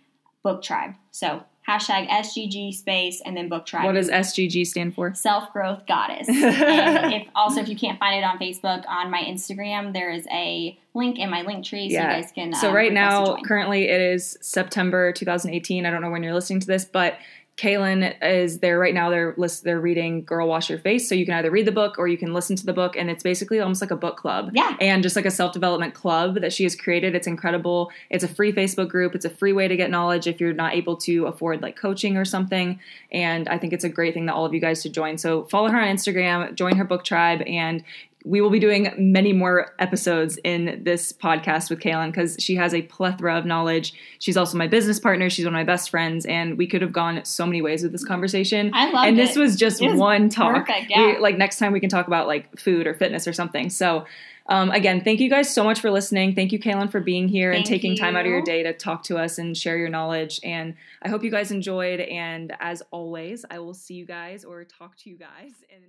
book tribe. So hashtag SGG space and then book tribe. What does SGG stand for? Self growth goddess. *laughs* and if also if you can't find it on Facebook, on my Instagram, there is a link in my link tree, so Yeah. you guys can. So um, right now, currently it is September 2018. I don't know when you're listening to this, but Kaylin is there right now. They're list, they're reading "Girl Wash Your Face," so you can either read the book or you can listen to the book, and it's basically almost like a book club. Yeah. and just like a self development club that she has created. It's incredible. It's a free Facebook group. It's a free way to get knowledge if you're not able to afford like coaching or something. And I think it's a great thing that all of you guys should join. So follow her on Instagram, join her book tribe, and we will be doing many more episodes in this podcast with Kaylin because she has a plethora of knowledge. She's also my business partner. She's one of my best friends, and we could have gone so many ways with this conversation. I loved and this was just was one talk. perfect, We- like next time we can talk about like food or fitness or something. So. Um, again, thank you guys so much for listening. Thank you, Kaylin, for being here and Thank taking time out of your day to talk to us and share your knowledge. And I hope you guys enjoyed. And as always, I will see you guys or talk to you guys in